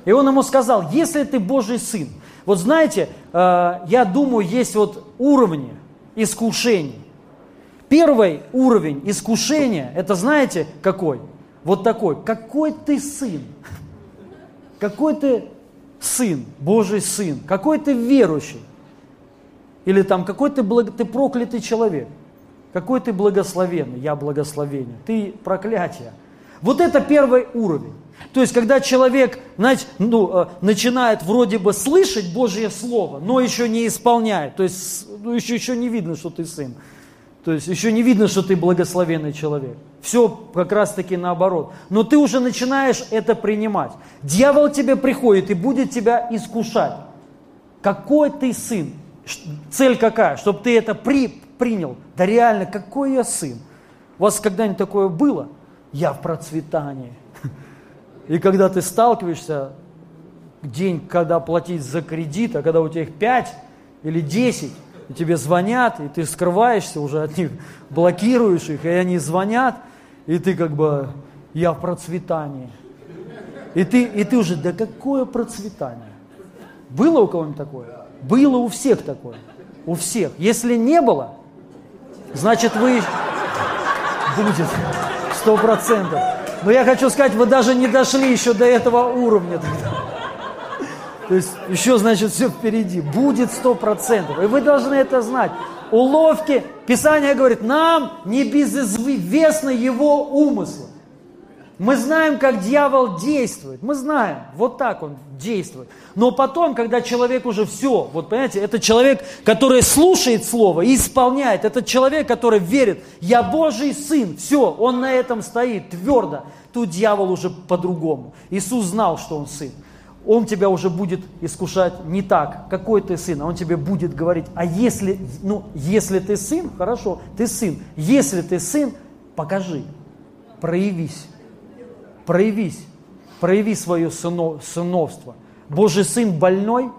S1: И он ему сказал, если ты Божий сын, вот знаете, э, я думаю, есть вот уровни искушений. Первый уровень искушения, это знаете какой? Вот такой, какой ты сын, какой ты сын, Божий сын, какой ты верующий, или там какой ты, благ... ты проклятый человек, какой ты благословенный, я благословение, ты проклятие. Вот это первый уровень. То есть, когда человек знаете, ну, э, начинает вроде бы слышать Божье Слово, но еще не исполняет, то есть ну, еще, еще не видно, что ты сын. То есть еще не видно, что ты благословенный человек. Все как раз таки наоборот. Но ты уже начинаешь это принимать. Дьявол тебе приходит и будет тебя искушать. Какой ты сын? Цель какая? Чтобы ты это при, принял. Да реально, какой я сын? У вас когда-нибудь такое было? Я в процветании. И когда ты сталкиваешься, день, когда платить за кредит, а когда у тебя их 5 или 10, и тебе звонят, и ты скрываешься уже от них, блокируешь их, и они звонят, и ты как бы, я в процветании. И ты, и ты уже, да какое процветание? Было у кого-нибудь такое? Было у всех такое. У всех. Если не было, значит вы будет сто процентов. Но я хочу сказать, вы даже не дошли еще до этого уровня. То есть еще, значит, все впереди. Будет сто процентов. И вы должны это знать. Уловки, Писание говорит, нам не безызвестны его умыслы. Мы знаем, как дьявол действует. Мы знаем, вот так он действует. Но потом, когда человек уже все, вот понимаете, это человек, который слушает Слово и исполняет. Это человек, который верит, я Божий Сын. Все, он на этом стоит твердо. Тут дьявол уже по-другому. Иисус знал, что он Сын. Он тебя уже будет искушать не так, какой ты сын, а он тебе будет говорить, а если, ну, если ты сын, хорошо, ты сын. Если ты сын, покажи, проявись проявись, прояви свое сынов, сыновство. Божий сын больной,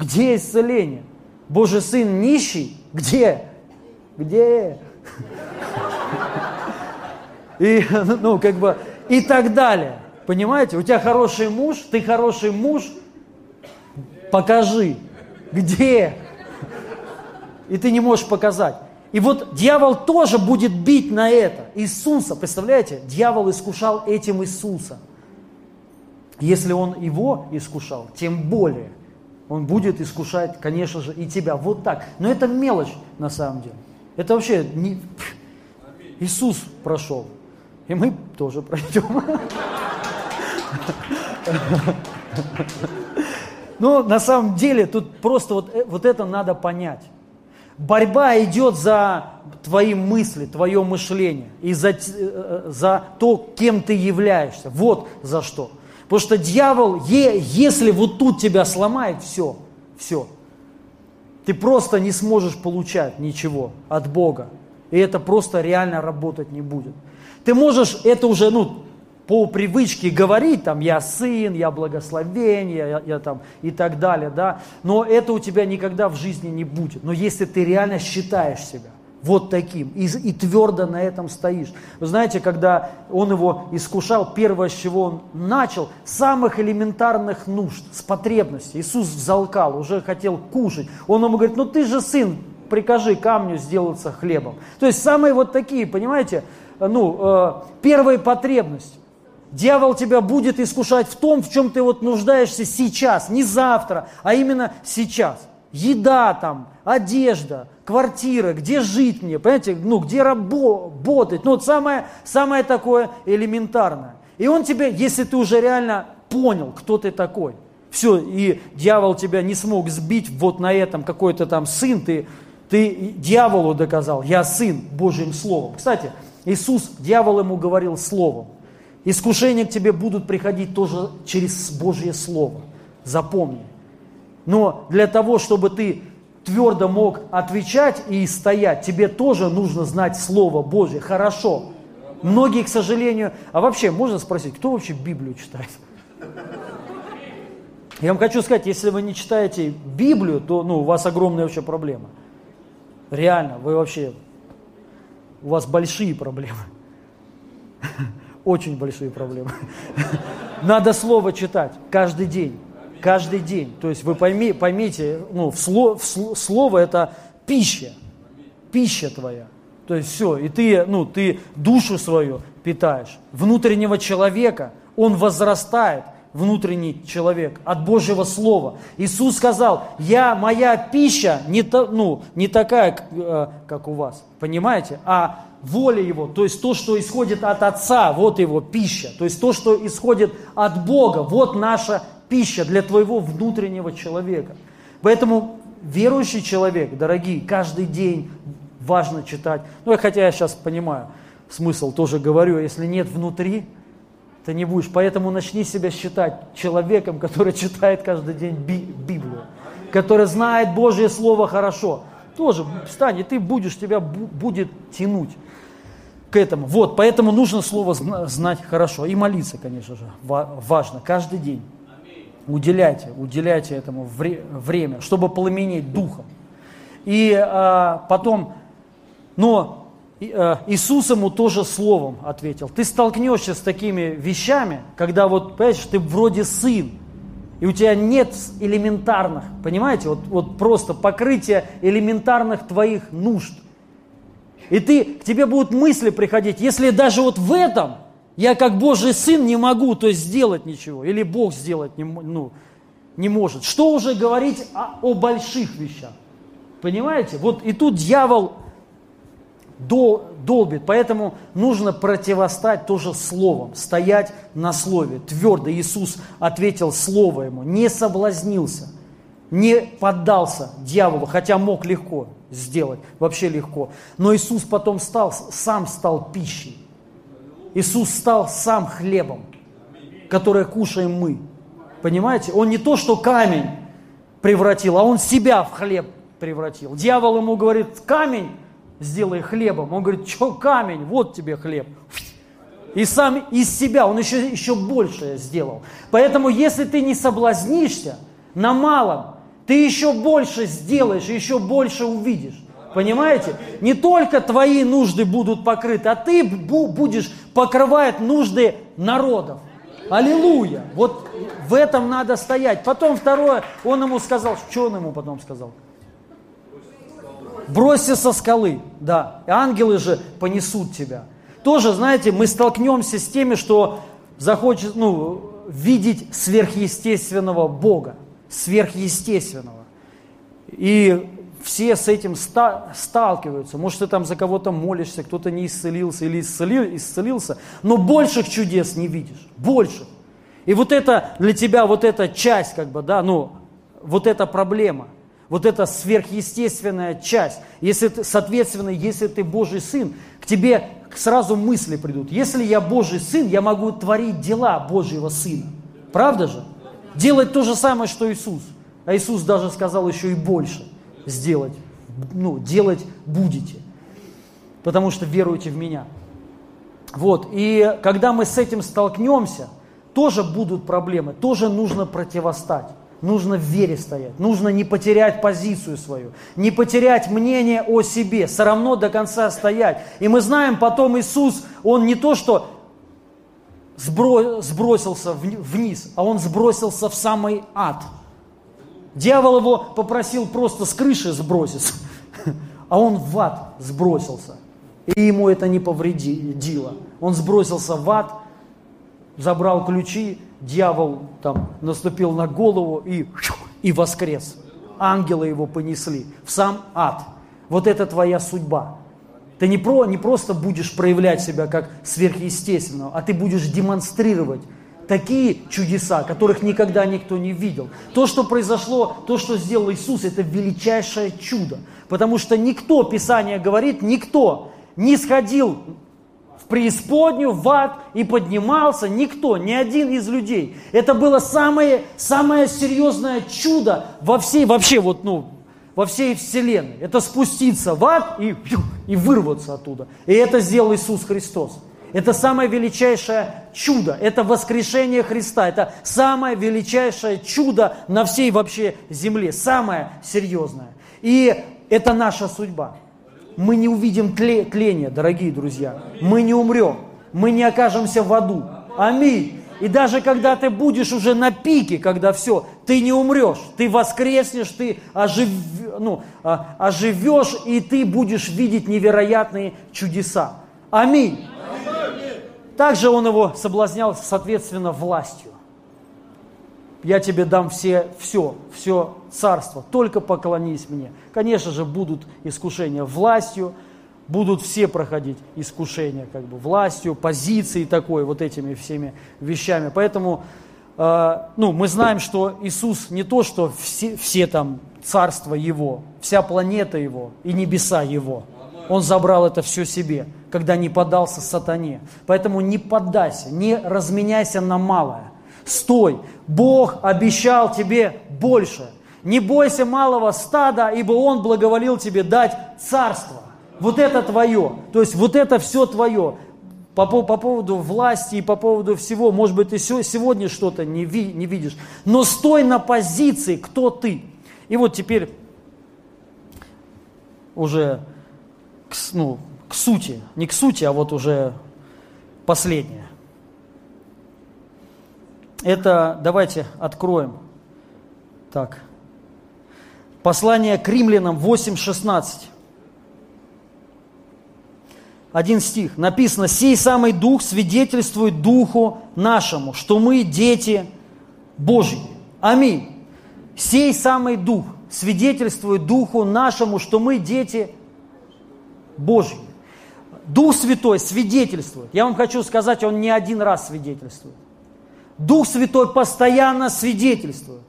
S1: где исцеление? Божий сын нищий, где? Где? И, ну, как бы, и так далее. Понимаете? У тебя хороший муж, ты хороший муж, покажи, где? И ты не можешь показать. И вот дьявол тоже будет бить на это. Иисуса, представляете, дьявол искушал этим Иисуса. Если он его искушал, тем более он будет искушать, конечно же, и тебя. Вот так. Но это мелочь на самом деле. Это вообще не... Иисус прошел. И мы тоже пройдем. Но на самом деле тут просто вот, э, вот это надо понять. Борьба идет за твои мысли, твое мышление и за, э, за то, кем ты являешься. Вот за что. Потому что дьявол, если вот тут тебя сломает, все, все. Ты просто не сможешь получать ничего от Бога. И это просто реально работать не будет. Ты можешь это уже, ну, по привычке говорить, там, я сын, я благословение, я, я там и так далее, да, но это у тебя никогда в жизни не будет. Но если ты реально считаешь себя вот таким и, и твердо на этом стоишь. Вы знаете, когда он его искушал, первое, с чего он начал, самых элементарных нужд, с потребностей. Иисус взалкал, уже хотел кушать. Он ему говорит, ну ты же сын, прикажи камню сделаться хлебом. То есть самые вот такие, понимаете, ну, э, первые потребности. Дьявол тебя будет искушать в том, в чем ты вот нуждаешься сейчас, не завтра, а именно сейчас. Еда там, одежда, квартира, где жить мне, понимаете, ну, где работать, ну, вот самое, самое такое элементарное. И он тебе, если ты уже реально понял, кто ты такой, все, и дьявол тебя не смог сбить вот на этом, какой-то там сын, ты, ты дьяволу доказал, я сын Божьим Словом. Кстати, Иисус, дьявол ему говорил Словом. Искушения к тебе будут приходить тоже через Божье Слово. запомни. Но для того, чтобы ты твердо мог отвечать и стоять, тебе тоже нужно знать Слово Божье хорошо. Многие, к сожалению, а вообще можно спросить, кто вообще Библию читает? Я вам хочу сказать, если вы не читаете Библию, то ну, у вас огромная вообще проблема. Реально, вы вообще, у вас большие проблемы. Очень большие проблемы. Надо слово читать каждый день. Каждый день. То есть вы пойми, поймите, ну, в слово, в слово это пища. Пища твоя. То есть все, и ты, ну, ты душу свою питаешь. Внутреннего человека, он возрастает – внутренний человек от Божьего Слова. Иисус сказал, я, моя пища не, то, ну, не такая, э, как у вас, понимаете, а воля Его, то есть то, что исходит от Отца, вот Его пища, то есть то, что исходит от Бога, вот наша пища для твоего внутреннего человека. Поэтому верующий человек, дорогие, каждый день важно читать. Ну, хотя я сейчас понимаю, смысл тоже говорю, если нет внутри, ты не будешь. Поэтому начни себя считать человеком, который читает каждый день Библию, который знает Божье Слово хорошо. Тоже встань, и ты будешь, тебя будет тянуть к этому. Вот, поэтому нужно Слово знать хорошо. И молиться, конечно же, важно, каждый день. Уделяйте, уделяйте этому время, чтобы пламенеть духом. И а, потом, но Иисус ему тоже словом ответил. Ты столкнешься с такими вещами, когда вот, понимаешь, ты вроде сын, и у тебя нет элементарных, понимаете, вот, вот просто покрытия элементарных твоих нужд. И ты, к тебе будут мысли приходить, если даже вот в этом я как Божий сын не могу, то есть сделать ничего, или Бог сделать не, ну, не может. Что уже говорить о, о больших вещах? Понимаете? Вот и тут дьявол долбит. Поэтому нужно противостать тоже словом, стоять на слове. Твердо Иисус ответил слово ему, не соблазнился, не поддался дьяволу, хотя мог легко сделать, вообще легко. Но Иисус потом стал, сам стал пищей. Иисус стал сам хлебом, который кушаем мы. Понимаете? Он не то, что камень превратил, а он себя в хлеб превратил. Дьявол ему говорит, камень сделай хлебом. Он говорит, что камень, вот тебе хлеб. И сам из себя, он еще, еще большее сделал. Поэтому, если ты не соблазнишься на малом, ты еще больше сделаешь, еще больше увидишь. Понимаете? Не только твои нужды будут покрыты, а ты будешь покрывать нужды народов. Аллилуйя! Вот в этом надо стоять. Потом второе, он ему сказал, что он ему потом сказал? Бросься со скалы, да, и ангелы же понесут тебя. Тоже, знаете, мы столкнемся с теми, что захочет, ну, видеть сверхъестественного Бога, сверхъестественного. И все с этим ста- сталкиваются. Может, ты там за кого-то молишься, кто-то не исцелился или исцелил, исцелился, но больших чудес не видишь, больших. И вот это для тебя, вот эта часть, как бы, да, ну, вот эта проблема – вот эта сверхъестественная часть. Если ты, соответственно, если ты Божий Сын, к тебе сразу мысли придут. Если я Божий Сын, я могу творить дела Божьего Сына. Правда же? Делать то же самое, что Иисус. А Иисус даже сказал еще и больше сделать. Ну, делать будете. Потому что веруете в Меня. Вот, и когда мы с этим столкнемся, тоже будут проблемы, тоже нужно противостать. Нужно в вере стоять, нужно не потерять позицию свою, не потерять мнение о себе, все равно до конца стоять. И мы знаем, потом Иисус, Он не то, что сбросился вниз, а Он сбросился в самый ад. Дьявол его попросил просто с крыши сброситься, а он в ад сбросился. И ему это не повредило. Он сбросился в ад, забрал ключи, дьявол там наступил на голову и, и воскрес. Ангелы его понесли в сам ад. Вот это твоя судьба. Ты не, про, не просто будешь проявлять себя как сверхъестественного, а ты будешь демонстрировать такие чудеса, которых никогда никто не видел. То, что произошло, то, что сделал Иисус, это величайшее чудо. Потому что никто, Писание говорит, никто не сходил преисподнюю, в ад и поднимался никто, ни один из людей. Это было самое, самое серьезное чудо во всей, вообще вот, ну, во всей вселенной. Это спуститься в ад и, и вырваться оттуда. И это сделал Иисус Христос. Это самое величайшее чудо, это воскрешение Христа, это самое величайшее чудо на всей вообще земле, самое серьезное. И это наша судьба. Мы не увидим тления, дорогие друзья. Мы не умрем, мы не окажемся в аду. Аминь. И даже когда ты будешь уже на пике, когда все, ты не умрешь, ты воскреснешь, ты ожив... ну, а, оживешь, и ты будешь видеть невероятные чудеса. Аминь. Также он его соблазнял, соответственно, властью. Я тебе дам все, все, все царство, только поклонись мне. Конечно же, будут искушения властью, будут все проходить искушения как бы властью, позицией такой, вот этими всеми вещами. Поэтому э, ну, мы знаем, что Иисус не то, что все, все там царство Его, вся планета Его и небеса Его. Он забрал это все себе когда не поддался сатане. Поэтому не поддайся, не разменяйся на малое. Стой, Бог обещал тебе больше. Не бойся малого стада, ибо Он благоволил тебе дать царство. Вот это твое, то есть вот это все твое. По, по, по поводу власти и по поводу всего, может быть, ты сегодня что-то не, ви, не видишь, но стой на позиции, кто ты. И вот теперь уже ну, к сути, не к сути, а вот уже последнее. Это, давайте откроем. Так. Послание к римлянам 8.16. Один стих. Написано, «Сей самый Дух свидетельствует Духу нашему, что мы дети Божьи». Аминь. Сей самый Дух свидетельствует Духу нашему, что мы дети Божьи. Дух Святой свидетельствует. Я вам хочу сказать, Он не один раз свидетельствует. Дух Святой постоянно свидетельствует.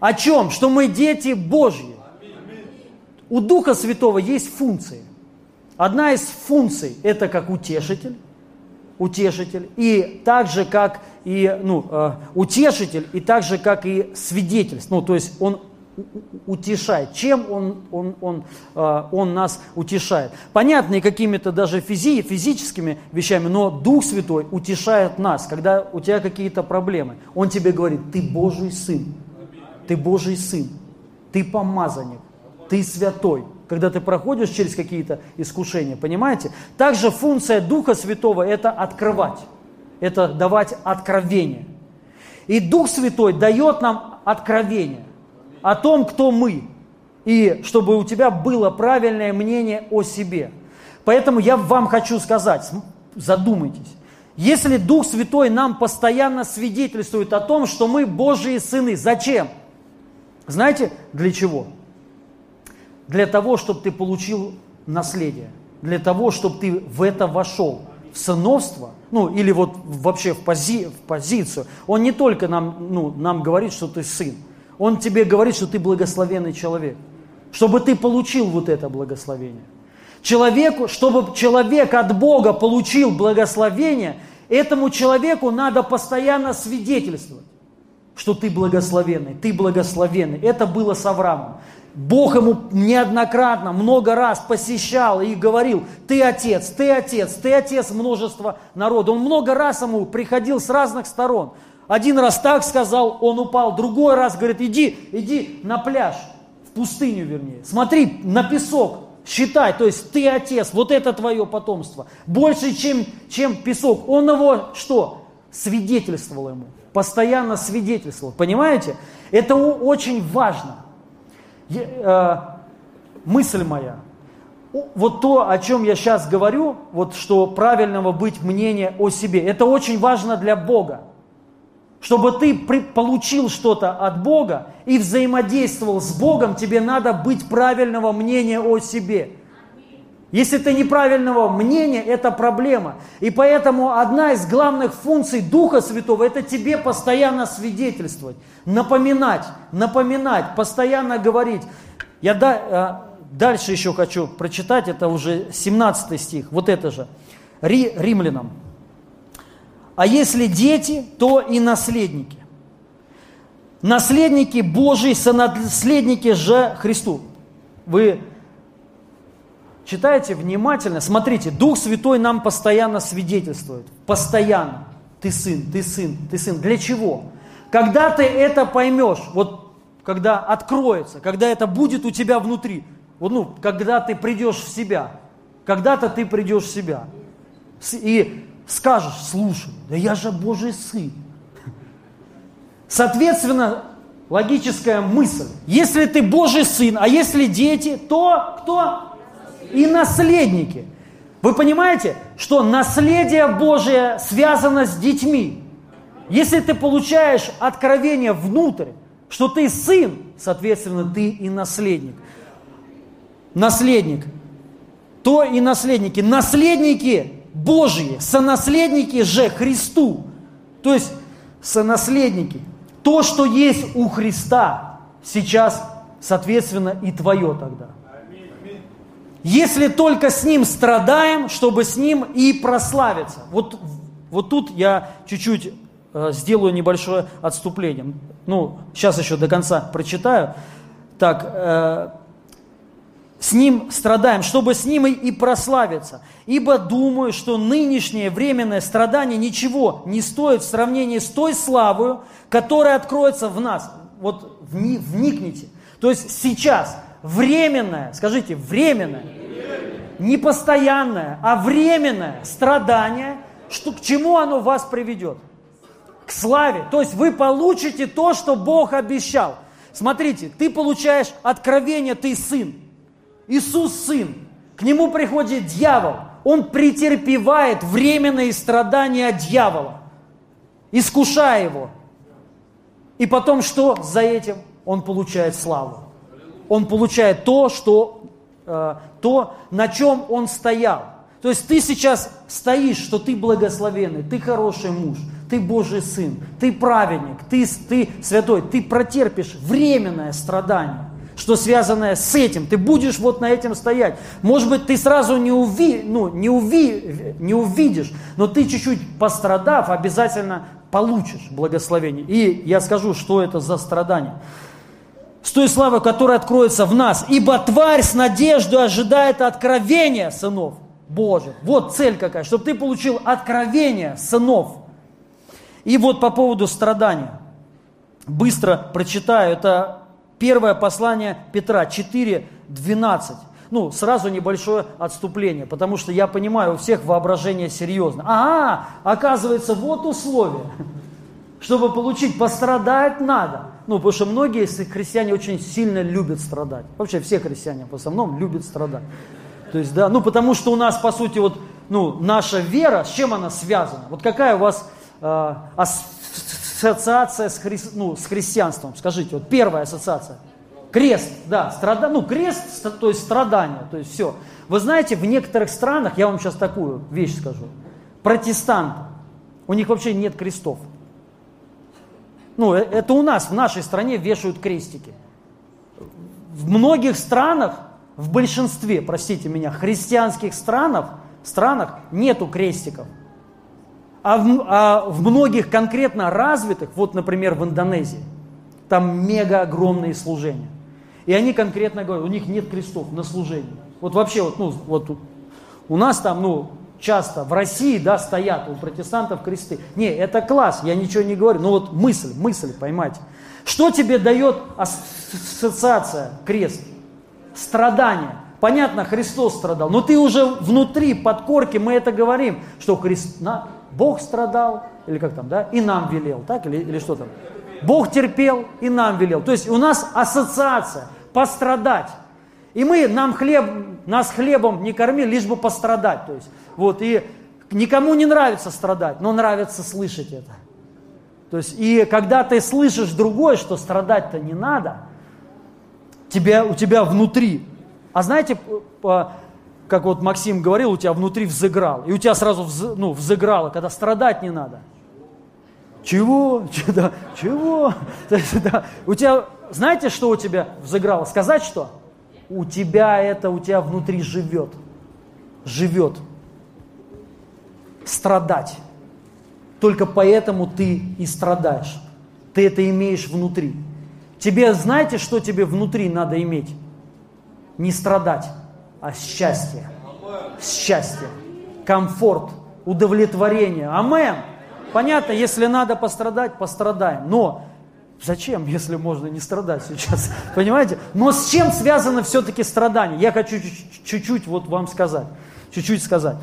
S1: О чем? Что мы дети Божьи. У Духа Святого есть функции. Одна из функций – это как утешитель, утешитель, и так же, как и, ну, э, утешитель, и так же, как и свидетельство. Ну, то есть он утешает. Чем он, он, он, э, он нас утешает? Понятно, и какими-то даже физи, физическими вещами, но Дух Святой утешает нас, когда у тебя какие-то проблемы. Он тебе говорит, ты Божий Сын, ты Божий Сын, ты помазанник, ты святой. Когда ты проходишь через какие-то искушения, понимаете? Также функция Духа Святого – это открывать, это давать откровение. И Дух Святой дает нам откровение о том, кто мы, и чтобы у тебя было правильное мнение о себе. Поэтому я вам хочу сказать, задумайтесь, если Дух Святой нам постоянно свидетельствует о том, что мы Божьи сыны, зачем? Знаете, для чего? Для того, чтобы ты получил наследие, для того, чтобы ты в это вошел, в сыновство, ну или вот вообще в, пози, в позицию. Он не только нам, ну, нам говорит, что ты сын, он тебе говорит, что ты благословенный человек, чтобы ты получил вот это благословение. Человеку, чтобы человек от Бога получил благословение, этому человеку надо постоянно свидетельствовать, что ты благословенный, ты благословенный. Это было с Авраамом. Бог ему неоднократно, много раз посещал и говорил, ты отец, ты отец, ты отец множества народа. Он много раз ему приходил с разных сторон. Один раз так сказал, он упал. Другой раз говорит, иди, иди на пляж, в пустыню вернее. Смотри на песок, считай, то есть ты отец, вот это твое потомство. Больше, чем, чем песок. Он его что? Свидетельствовал ему. Постоянно свидетельствовал. Понимаете? Это очень важно. Э, мысль моя. Вот то, о чем я сейчас говорю, вот что правильного быть мнения о себе, это очень важно для Бога. Чтобы ты получил что-то от Бога и взаимодействовал с Богом, тебе надо быть правильного мнения о себе. Если ты неправильного мнения, это проблема. И поэтому одна из главных функций Духа Святого – это тебе постоянно свидетельствовать, напоминать, напоминать, постоянно говорить. Я да, э, дальше еще хочу прочитать, это уже 17 стих, вот это же. Ри, римлянам. А если дети, то и наследники. Наследники Божии, сонаследники же Христу. Вы читаете внимательно, смотрите, Дух Святой нам постоянно свидетельствует. Постоянно. Ты сын, ты сын, ты сын. Для чего? Когда ты это поймешь, вот когда откроется, когда это будет у тебя внутри, вот, ну, когда ты придешь в себя, когда-то ты придешь в себя и скажешь, слушай, да я же Божий сын. Соответственно, логическая мысль, если ты Божий сын, а если дети, то кто? И наследники. Вы понимаете, что наследие Божие связано с детьми. Если ты получаешь откровение внутрь, что ты сын, соответственно, ты и наследник. Наследник. То и наследники. Наследники Божьи, сонаследники же Христу. То есть сонаследники. То, что есть у Христа, сейчас, соответственно, и твое тогда. Если только с Ним страдаем, чтобы с Ним и прославиться. Вот, вот тут я чуть-чуть э, сделаю небольшое отступление. Ну, сейчас еще до конца прочитаю. Так, э, с ним страдаем, чтобы с ним и прославиться. Ибо думаю, что нынешнее временное страдание ничего не стоит в сравнении с той славою, которая откроется в нас. Вот вникните. То есть сейчас временное, скажите, временное, не постоянное, а временное страдание, что, к чему оно вас приведет? К славе. То есть вы получите то, что Бог обещал. Смотрите, ты получаешь откровение, ты сын. Иисус сын. К нему приходит дьявол. Он претерпевает временные страдания дьявола, искушая его. И потом что за этим? Он получает славу. Он получает то, что, э, то, на чем он стоял. То есть ты сейчас стоишь, что ты благословенный, ты хороший муж, ты Божий сын, ты праведник, ты, ты святой, ты протерпишь временное страдание что связанное с этим. Ты будешь вот на этом стоять. Может быть, ты сразу не, уви, ну, не, уви, не увидишь, но ты чуть-чуть пострадав, обязательно получишь благословение. И я скажу, что это за страдание. С той славой, которая откроется в нас. Ибо тварь с надеждой ожидает откровения сынов Божьих. Вот цель какая, чтобы ты получил откровение сынов. И вот по поводу страдания. Быстро прочитаю. Это Первое послание Петра 4.12. Ну, сразу небольшое отступление, потому что я понимаю, у всех воображение серьезно. А, оказывается, вот условие. Чтобы получить, пострадать надо. Ну, потому что многие христиане очень сильно любят страдать. Вообще все христиане в основном любят страдать. То есть, да, ну, потому что у нас, по сути, вот, ну, наша вера, с чем она связана? Вот какая у вас э, ассоциация с, хри... ну, с христианством? Скажите, вот первая ассоциация. Крест, да, страда... ну крест, то есть страдание, то есть все. Вы знаете, в некоторых странах, я вам сейчас такую вещь скажу, протестанты, у них вообще нет крестов. Ну, э, это у нас, в нашей стране вешают крестики. В многих странах, в большинстве, простите меня, христианских странах, странах нету крестиков. А в, а в многих конкретно развитых, вот, например, в Индонезии, там мега огромные служения. И они конкретно говорят, у них нет крестов на служении. Вот вообще, вот, ну, вот у нас там, ну, часто в России, да, стоят у протестантов кресты. Не, это класс, я ничего не говорю, но вот мысль, мысль, поймайте. Что тебе дает ассоциация крест? Страдание. Понятно, Христос страдал, но ты уже внутри, под корки, мы это говорим, что Христ, на, Бог страдал, или как там, да, и нам велел, так, или, или что там? Бог терпел и нам велел. То есть у нас ассоциация пострадать. И мы, нам хлеб, нас хлебом не кормили, лишь бы пострадать. То есть, вот, и никому не нравится страдать, но нравится слышать это. То есть, и когда ты слышишь другое, что страдать-то не надо, тебя, у тебя внутри, а знаете, как вот Максим говорил, у тебя внутри взыграл. И у тебя сразу вз, ну, взыграло, когда страдать не надо. Чего? Чего? Чего? у тебя, знаете, что у тебя взыграло? Сказать что? У тебя это, у тебя внутри живет. Живет. страдать. Только поэтому ты и страдаешь. Ты это имеешь внутри. Тебе, знаете, что тебе внутри надо иметь? Не страдать, а счастье. Счастье, комфорт, удовлетворение. Амен. Понятно, если надо пострадать, пострадаем. Но зачем, если можно не страдать сейчас? Понимаете? Но с чем связано все-таки страдание? Я хочу чуть-чуть вот вам сказать. Чуть-чуть сказать.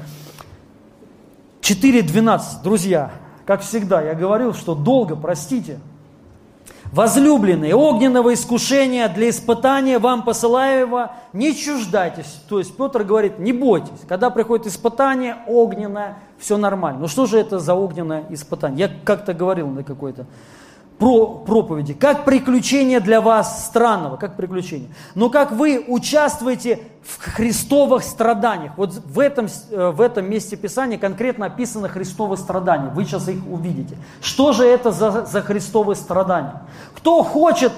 S1: 4.12, друзья, как всегда, я говорил, что долго, простите, Возлюбленные, огненного искушения для испытания вам посылаемого не чуждайтесь. То есть Петр говорит, не бойтесь. Когда приходит испытание огненное, все нормально. Ну что же это за огненное испытание? Я как-то говорил на какой-то про проповеди, как приключение для вас странного, как приключение. Но как вы участвуете в христовых страданиях. Вот в этом, э, в этом месте Писания конкретно описано христовые страдания. Вы сейчас их увидите. Что же это за, за христовые страдания? Кто хочет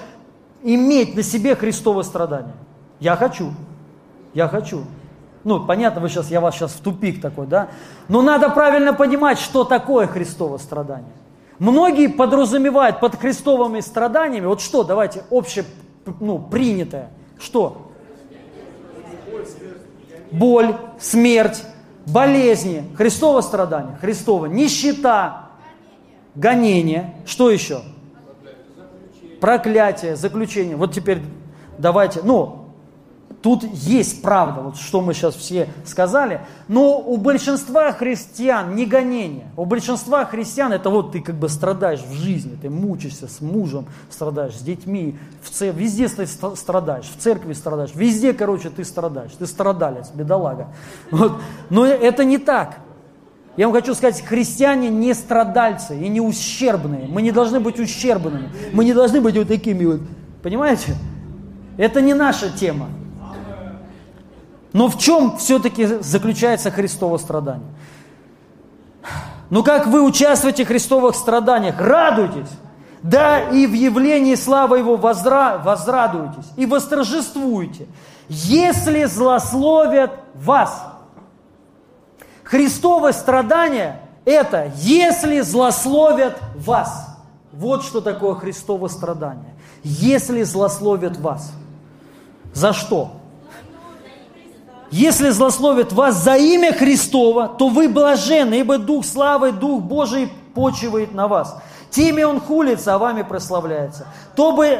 S1: иметь на себе христовые страдания? Я хочу. Я хочу. Ну, понятно, вы сейчас, я вас сейчас в тупик такой, да? Но надо правильно понимать, что такое христовое страдание. Многие подразумевают под христовыми страданиями, вот что, давайте, общее, ну, принятое, что? Боль, смерть, болезни, Христово страдание, Христово, нищета, гонение, что еще? Проклятие, заключение. Вот теперь давайте, ну, Тут есть правда, вот что мы сейчас все сказали, но у большинства христиан не гонение. У большинства христиан это вот ты как бы страдаешь в жизни, ты мучишься с мужем, страдаешь с детьми, в церкви, везде ты страдаешь, в церкви страдаешь, везде, короче, ты страдаешь, ты страдалец, бедолага. Вот. Но это не так. Я вам хочу сказать, христиане не страдальцы и не ущербные. Мы не должны быть ущербными. Мы не должны быть вот такими вот. Понимаете? Это не наша тема. Но в чем все-таки заключается Христово страдание? Ну как вы участвуете в Христовых страданиях? Радуйтесь! Да и в явлении славы Его возра... возрадуйтесь и восторжествуйте, если злословят вас. Христово страдание – это если злословят вас. Вот что такое Христово страдание. Если злословят вас. За что? Если злословят вас за имя Христова, то вы блаженны, ибо Дух славы, Дух Божий почивает на вас. Теми он хулится, а вами прославляется. То бы,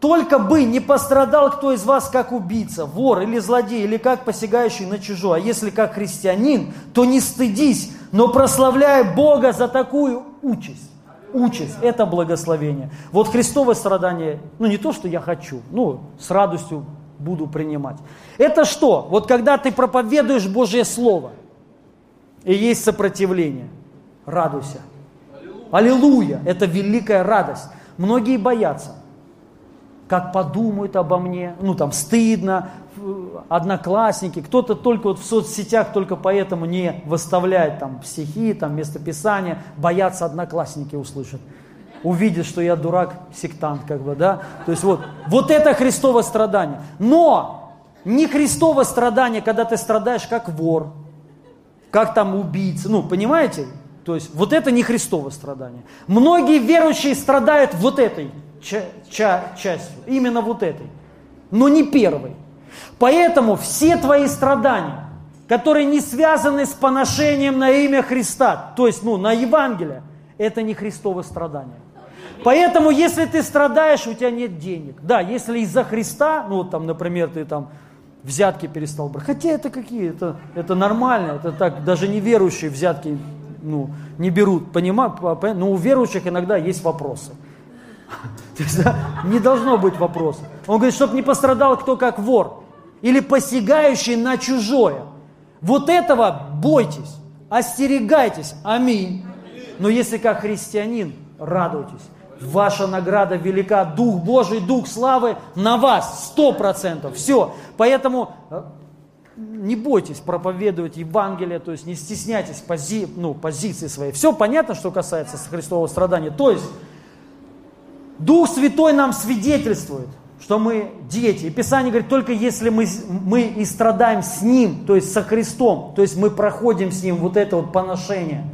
S1: только бы не пострадал кто из вас как убийца, вор или злодей, или как посягающий на чужое. А если как христианин, то не стыдись, но прославляй Бога за такую участь. Участь – это благословение. Вот Христовое страдание, ну не то, что я хочу, ну с радостью буду принимать. Это что? Вот когда ты проповедуешь Божье Слово, и есть сопротивление, радуйся. Аллилуйя! Это великая радость. Многие боятся. Как подумают обо мне, ну там стыдно, одноклассники, кто-то только вот в соцсетях только поэтому не выставляет там стихи, там местописания, боятся одноклассники услышат увидит, что я дурак, сектант, как бы, да. То есть вот, вот это Христово страдание. Но не Христово страдание, когда ты страдаешь как вор, как там убийца, ну, понимаете? То есть вот это не Христово страдание. Многие верующие страдают вот этой ча- ча- частью, именно вот этой, но не первой. Поэтому все твои страдания, которые не связаны с поношением на имя Христа, то есть ну, на Евангелие, это не Христово страдание. Поэтому, если ты страдаешь, у тебя нет денег. Да, если из-за Христа, ну вот там, например, ты там взятки перестал брать. Хотя это какие? Это, это нормально, это так, даже неверующие взятки ну, не берут, понимаю, но у верующих иногда есть вопросы. То есть, да, не должно быть вопросов. Он говорит, чтобы не пострадал кто как вор или посягающий на чужое. Вот этого бойтесь, остерегайтесь. Аминь. Но если как христианин, радуйтесь. Ваша награда велика, Дух Божий, Дух славы на вас, сто процентов, все. Поэтому э, не бойтесь проповедовать Евангелие, то есть не стесняйтесь пози, ну, позиции своей. Все понятно, что касается Христового страдания. То есть Дух Святой нам свидетельствует. что мы дети. И Писание говорит, только если мы, мы и страдаем с Ним, то есть со Христом, то есть мы проходим с Ним вот это вот поношение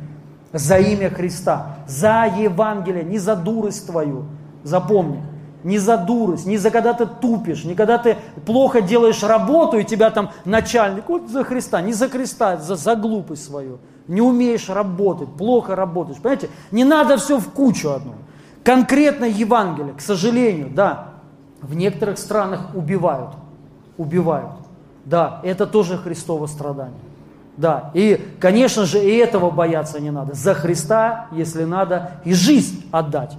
S1: за имя Христа, за Евангелие, не за дурость твою, запомни, не за дурость, не за когда ты тупишь, не когда ты плохо делаешь работу, и тебя там начальник, вот за Христа, не за Христа, за, за глупость свою. Не умеешь работать, плохо работаешь, понимаете? Не надо все в кучу одну. Конкретно Евангелие, к сожалению, да, в некоторых странах убивают. Убивают. Да, это тоже Христово страдание. Да, и, конечно же, и этого бояться не надо. За Христа, если надо, и жизнь отдать.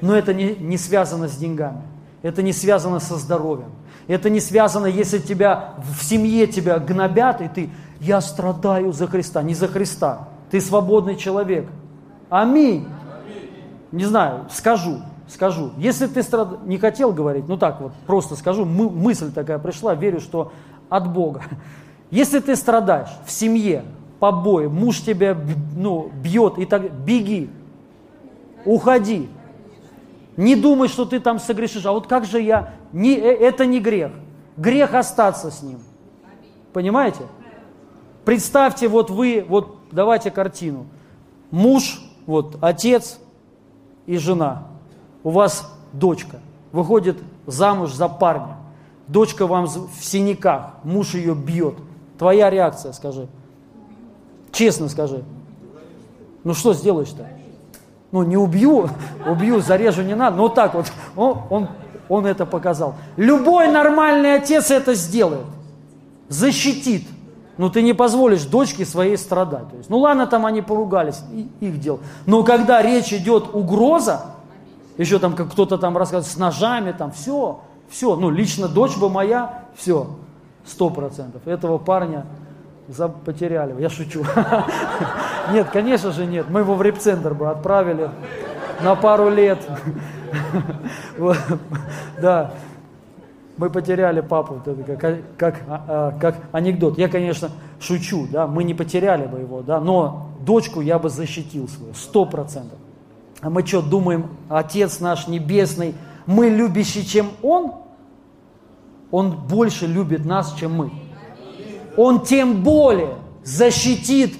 S1: Но это не, не связано с деньгами. Это не связано со здоровьем. Это не связано, если тебя в семье тебя гнобят, и ты, я страдаю за Христа. Не за Христа. Ты свободный человек. Аминь. Не знаю, скажу скажу. Если ты страд... не хотел говорить, ну так вот, просто скажу, мы, мысль такая пришла, верю, что от Бога. Если ты страдаешь в семье, побои, муж тебя ну, бьет и так, беги, уходи. Не думай, что ты там согрешишь. А вот как же я? Не, э, это не грех. Грех остаться с ним. Понимаете? Представьте, вот вы, вот давайте картину. Муж, вот отец и жена у вас дочка выходит замуж за парня, дочка вам в синяках, муж ее бьет. Твоя реакция, скажи. Честно скажи. Ну что сделаешь-то? Ну не убью, убью, зарежу не надо. Ну вот так вот, он, он, он это показал. Любой нормальный отец это сделает. Защитит. Ну ты не позволишь дочке своей страдать. То есть, ну ладно, там они поругались, их дел. Но когда речь идет угроза, еще там как кто-то там рассказывает, с ножами, там, все, все, ну, лично дочь бы моя, все, сто процентов. Этого парня потеряли. Я шучу. Нет, конечно же нет. Мы его в репцентр бы отправили на пару лет. Да. Мы потеряли папу, как, как, а, а, как анекдот. Я, конечно, шучу, да, мы не потеряли бы его, да, но дочку я бы защитил свою, сто процентов. А мы что, думаем, Отец наш Небесный, мы любящий, чем Он? Он больше любит нас, чем мы. Он тем более защитит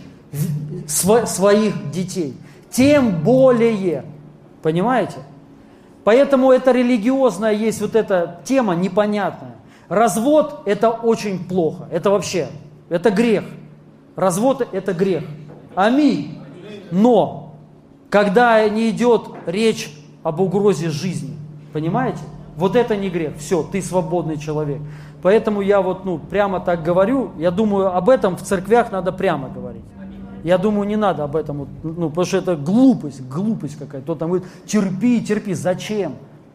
S1: своих детей. Тем более. Понимаете? Поэтому это религиозная есть вот эта тема непонятная. Развод – это очень плохо. Это вообще, это грех. Развод – это грех. Аминь. Но когда не идет речь об угрозе жизни. Понимаете? Вот это не грех. Все, ты свободный человек. Поэтому я вот ну, прямо так говорю. Я думаю, об этом в церквях надо прямо говорить. Я думаю, не надо об этом, ну, потому что это глупость, глупость какая-то. Кто там говорит, терпи, терпи. Зачем?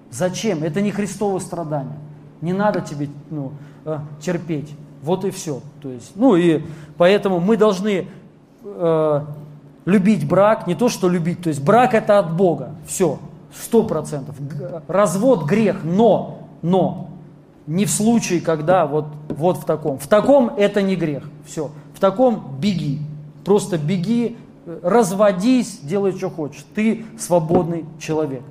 S1: Зачем? Это не Христово страдание. Не надо тебе ну, э, терпеть. Вот и все. То есть, ну и поэтому мы должны э, любить брак, не то, что любить, то есть брак это от Бога, все, сто процентов. Развод грех, но, но, не в случае, когда вот, вот в таком. В таком это не грех, все. В таком беги, просто беги, разводись, делай, что хочешь. Ты свободный человек.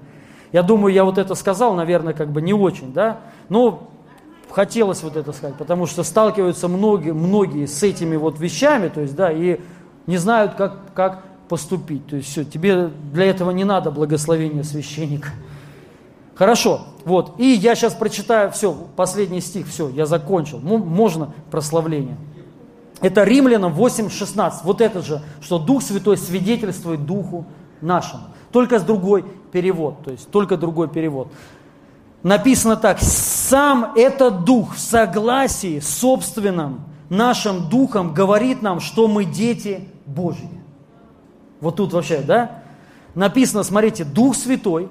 S1: Я думаю, я вот это сказал, наверное, как бы не очень, да, но хотелось вот это сказать, потому что сталкиваются многие, многие с этими вот вещами, то есть, да, и не знают, как, как поступить. То есть все, тебе для этого не надо благословения священника. Хорошо, вот. И я сейчас прочитаю, все, последний стих, все, я закончил. Можно прославление. Это Римлянам 8.16. Вот это же, что Дух Святой свидетельствует Духу нашему. Только с другой перевод, то есть только другой перевод. Написано так, сам этот Дух в согласии с собственным нашим Духом говорит нам, что мы дети Божьи. Вот тут вообще, да? Написано, смотрите, Дух Святой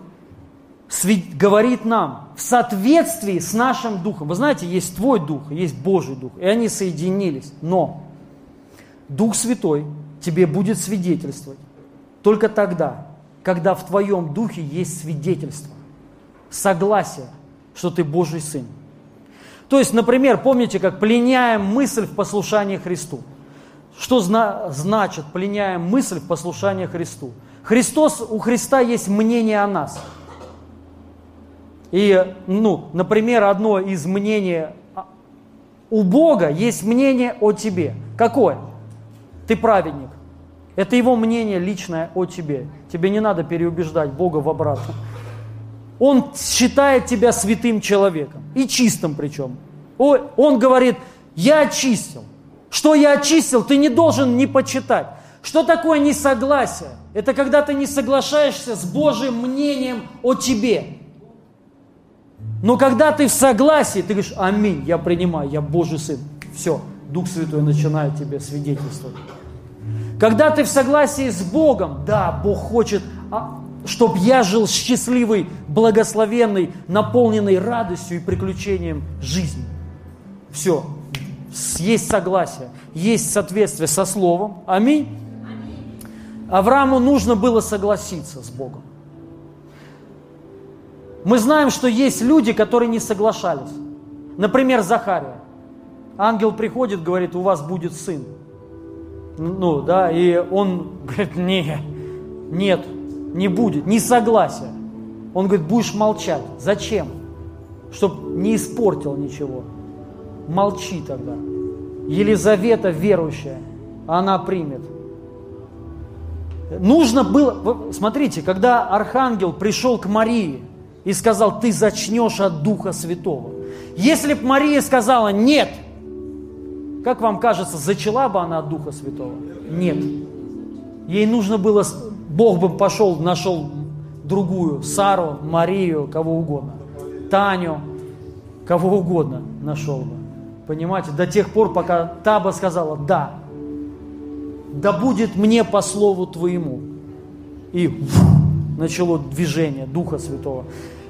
S1: говорит нам в соответствии с нашим Духом. Вы знаете, есть твой Дух, есть Божий Дух, и они соединились. Но Дух Святой тебе будет свидетельствовать только тогда, когда в твоем Духе есть свидетельство, согласие, что ты Божий Сын. То есть, например, помните, как пленяем мысль в послушании Христу. Что зна- значит пленяем мысль в послушании Христу? Христос, у Христа есть мнение о нас. И, ну, например, одно из мнений у Бога есть мнение о тебе. Какое? Ты праведник. Это его мнение личное о тебе. Тебе не надо переубеждать Бога в обратном. Он считает тебя святым человеком. И чистым причем. Он говорит, я очистил. Что я очистил, ты не должен не почитать. Что такое несогласие? Это когда ты не соглашаешься с Божьим мнением о тебе. Но когда ты в согласии, ты говоришь, аминь, я принимаю, я Божий Сын. Все, Дух Святой начинает тебе свидетельствовать. Когда ты в согласии с Богом, да, Бог хочет, а, чтобы я жил счастливый, благословенный, наполненный радостью и приключением жизни. Все, есть согласие, есть соответствие со Словом. Аминь. Аврааму нужно было согласиться с Богом. Мы знаем, что есть люди, которые не соглашались. Например, Захария. Ангел приходит, говорит, у вас будет сын. Ну, да, и он говорит, нет, нет, не будет, не согласия. Он говорит, будешь молчать. Зачем? Чтоб не испортил ничего. Молчи тогда. Елизавета верующая, она примет. Нужно было, смотрите, когда архангел пришел к Марии, и сказал, ты зачнешь от Духа Святого. Если бы Мария сказала нет, как вам кажется, зачала бы она от Духа Святого? Нет. Ей нужно было, Бог бы пошел, нашел другую, Сару, Марию, кого угодно, Таню, кого угодно нашел бы. Понимаете, до тех пор, пока та бы сказала «да», да будет мне по слову твоему. И начало движение Духа Святого.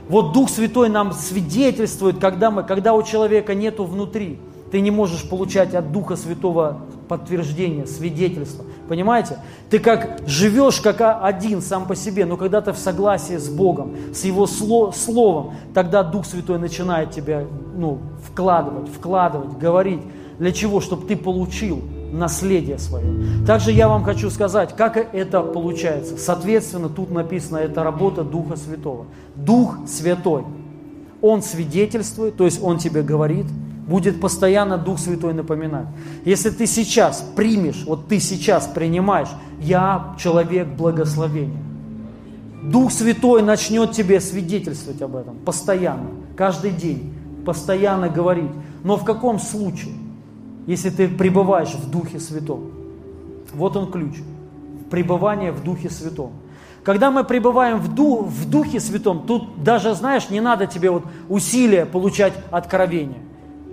S1: Вот Дух Святой нам свидетельствует, когда, мы, когда у человека нету внутри, ты не можешь получать от Духа Святого подтверждение, свидетельство. Понимаете? Ты как живешь как один сам по себе, но когда ты в согласии с Богом, с Его Словом, тогда Дух Святой начинает тебя ну, вкладывать, вкладывать, говорить. Для чего? Чтобы ты получил наследие свое. Также я вам хочу сказать, как это получается. Соответственно, тут написано, это работа Духа Святого. Дух Святой, Он свидетельствует, то есть Он тебе говорит, будет постоянно Дух Святой напоминать. Если ты сейчас примешь, вот ты сейчас принимаешь, я человек благословения. Дух Святой начнет тебе свидетельствовать об этом постоянно, каждый день, постоянно говорить. Но в каком случае? если ты пребываешь в Духе Святом. Вот он ключ. Пребывание в Духе Святом. Когда мы пребываем в, Ду, в Духе Святом, тут даже, знаешь, не надо тебе вот усилия получать откровение.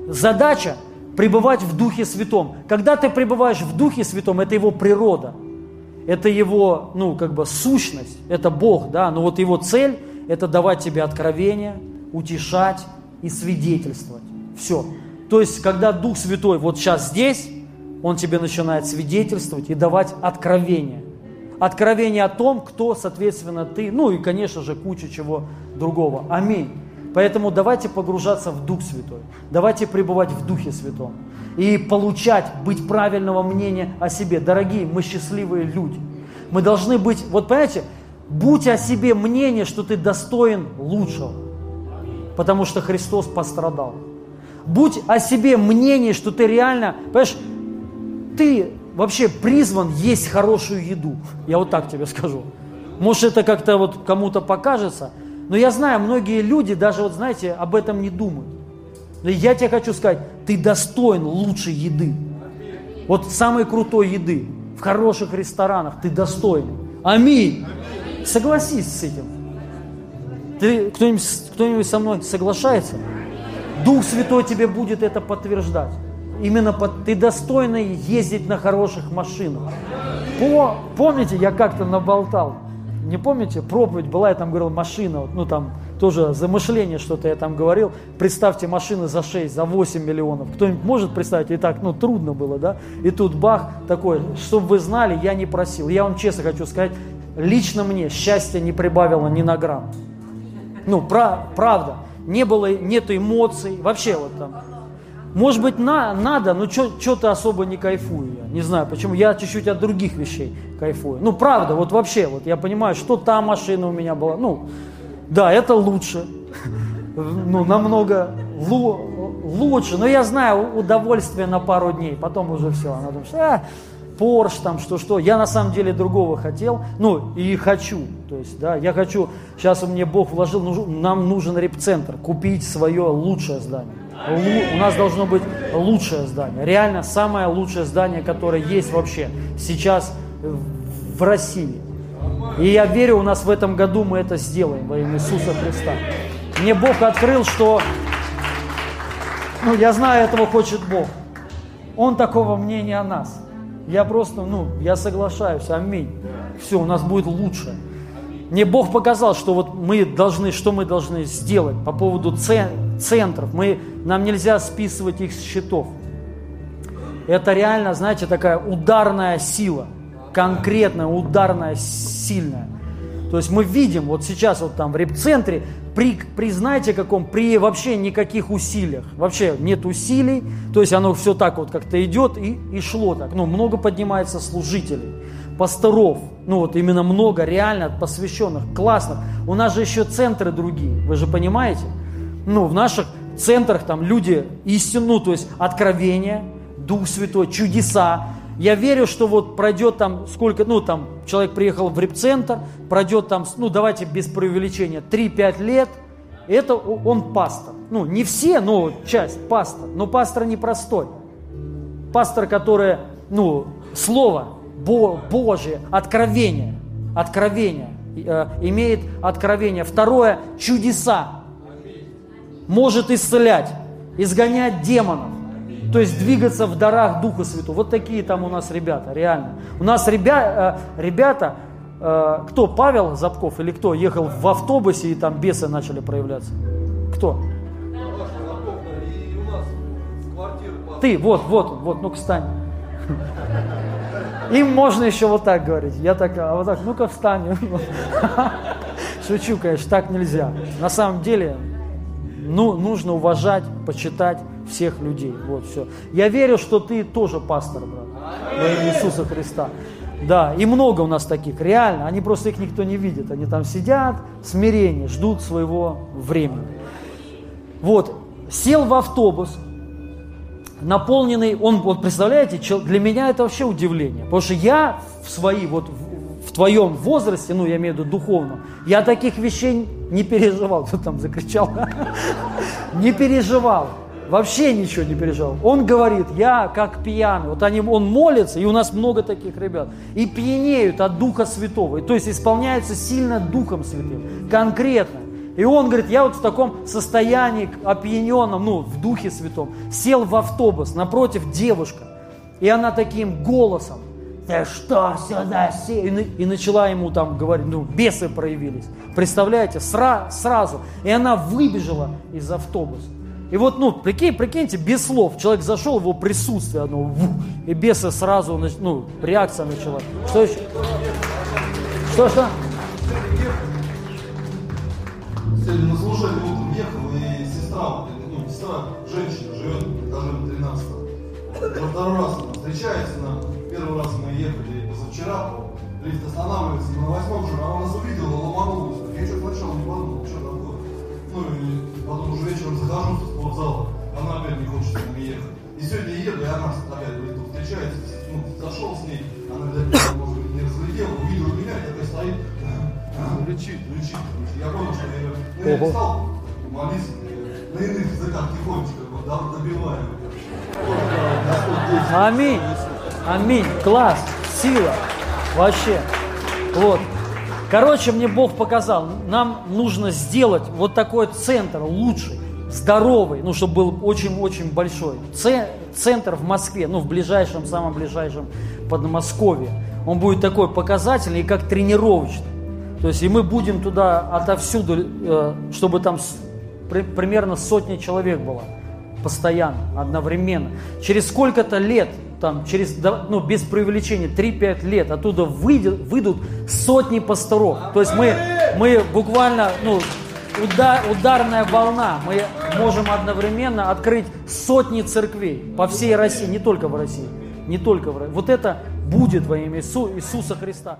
S1: Задача – пребывать в Духе Святом. Когда ты пребываешь в Духе Святом, это его природа, это его, ну, как бы сущность, это Бог, да, но вот его цель – это давать тебе откровение, утешать и свидетельствовать. Все. То есть, когда Дух Святой вот сейчас здесь, Он тебе начинает свидетельствовать и давать откровение. Откровение о том, кто, соответственно, ты, ну и, конечно же, куча чего другого. Аминь. Поэтому давайте погружаться в Дух Святой. Давайте пребывать в Духе Святом. И получать, быть правильного мнения о себе. Дорогие, мы счастливые люди. Мы должны быть, вот понимаете, будь о себе мнение, что ты достоин лучшего. Потому что Христос пострадал будь о себе мнение, что ты реально, понимаешь, ты вообще призван есть хорошую еду. Я вот так тебе скажу. Может, это как-то вот кому-то покажется, но я знаю, многие люди даже, вот знаете, об этом не думают. Но я тебе хочу сказать, ты достоин лучшей еды. Вот самой крутой еды. В хороших ресторанах ты достоин. Аминь. Согласись с этим. Ты, кто-нибудь, кто-нибудь со мной соглашается? Дух Святой тебе будет это подтверждать. Именно под, ты достойный ездить на хороших машинах. По, помните, я как-то наболтал, не помните, проповедь была, я там говорил, машина, ну там тоже замышление что-то я там говорил. Представьте, машины за 6, за 8 миллионов. Кто-нибудь может представить? И так, ну трудно было, да? И тут бах, такой, чтобы вы знали, я не просил. Я вам честно хочу сказать, лично мне счастье не прибавило ни на грамм. Ну, про, правда не было, нет эмоций, вообще вот там. Может быть, на, надо, но что-то особо не кайфую я. Не знаю почему. Я чуть-чуть от других вещей кайфую. Ну, правда, вот вообще, вот я понимаю, что та машина у меня была. Ну, да, это лучше. ну, намного лу- лучше. Но я знаю, удовольствие на пару дней, потом уже все. Она думает, а, Порш, там что-что. Я на самом деле другого хотел, ну и хочу. То есть, да, я хочу, сейчас меня Бог вложил, нам нужен репцентр, купить свое лучшее здание. У нас должно быть лучшее здание. Реально самое лучшее здание, которое есть вообще сейчас в России. И я верю, у нас в этом году мы это сделаем во имя Иисуса Христа. Мне Бог открыл, что, ну, я знаю, этого хочет Бог. Он такого мнения о нас. Я просто, ну, я соглашаюсь, аминь. Все, у нас будет лучше. Мне Бог показал, что вот мы должны, что мы должны сделать по поводу центров. Мы, нам нельзя списывать их с счетов. Это реально, знаете, такая ударная сила, конкретная, ударная, сильная. То есть мы видим, вот сейчас вот там в репцентре, при, при знаете каком, при вообще никаких усилиях, вообще нет усилий, то есть оно все так вот как-то идет и, и шло так. Ну, много поднимается служителей, пасторов, ну вот именно много реально посвященных, классных. У нас же еще центры другие, вы же понимаете? Ну, в наших центрах там люди истину, ну, то есть откровение, Дух Святой, чудеса, я верю, что вот пройдет там сколько, ну там человек приехал в репцентр, пройдет там, ну давайте без преувеличения, 3-5 лет, это он пастор. Ну не все, но часть пастор, но пастор непростой. Пастор, который, ну, слово Бо, Божие, откровение, откровение, э, имеет откровение. Второе, чудеса, может исцелять, изгонять демонов то есть двигаться в дарах Духа Святого. Вот такие там у нас ребята, реально. У нас ребя, э, ребята, э, кто, Павел Запков или кто, ехал в автобусе и там бесы начали проявляться? Кто? Ты, вот, вот, вот, ну-ка встань. Им можно еще вот так говорить. Я так, а вот так, ну-ка встань. Шучу, конечно, так нельзя. На самом деле, ну, нужно уважать, почитать всех людей. Вот все. Я верю, что ты тоже пастор, брат, во имя Иисуса Христа. Да, и много у нас таких, реально. Они просто их никто не видит. Они там сидят, смирение, ждут своего времени. Вот, сел в автобус, наполненный, он, вот представляете, для меня это вообще удивление. Потому что я в свои, вот в, в твоем возрасте, ну, я имею в виду духовном, я таких вещей не переживал. Кто там закричал? Не переживал вообще ничего не переживал. Он говорит, я как пьяный. Вот они, он молится, и у нас много таких ребят. И пьянеют от Духа Святого. То есть исполняются сильно Духом Святым. Конкретно. И он говорит, я вот в таком состоянии опьяненном, ну, в Духе Святом, сел в автобус, напротив девушка. И она таким голосом, ты что сюда сел? И, и начала ему там говорить, ну, бесы проявились. Представляете, Сра, сразу. И она выбежала из автобуса. И вот, ну, прикинь, прикиньте, без слов, человек зашел, его присутствие, оно, и бесы сразу, ну, реакция начала. Что еще? Что, что?
S2: Сегодня на служение утром ехал, и сестра, ну, сестра, женщина, живет этажом 13 Во второй раз встречается, на первый раз мы ехали позавчера, лифт останавливается, и на восьмом уже она нас увидела, ломанулась. Я что-то сначала не подумал, что такое. Ну, и потом уже вечером захожу в спортзал, она опять не хочет с нами ехать. И сегодня еду, и она опять говорит, тут встречается, ну, зашел с ней, она, блядь, может быть, не разглядела, увидела меня, и такая стоит, лечит, лечит. Я понял, что я, ну, я не стал молиться, на иных языках тихонечко, вот, добиваю.
S1: Аминь. Аминь. Класс. Сила. Вообще. Вот. Короче, мне Бог показал, нам нужно сделать вот такой центр лучший, здоровый, ну, чтобы был очень-очень большой. Центр в Москве, ну, в ближайшем, самом ближайшем Подмосковье. Он будет такой показательный и как тренировочный. То есть и мы будем туда отовсюду, э, чтобы там примерно сотня человек было постоянно, одновременно. Через сколько-то лет там, через, ну, без преувеличения, 3-5 лет оттуда выйдет, выйдут сотни пасторов. То есть мы, мы буквально, ну, удар, ударная волна. Мы можем одновременно открыть сотни церквей по всей России, не только в России. Не только в России. Вот это будет во имя Иисуса Христа.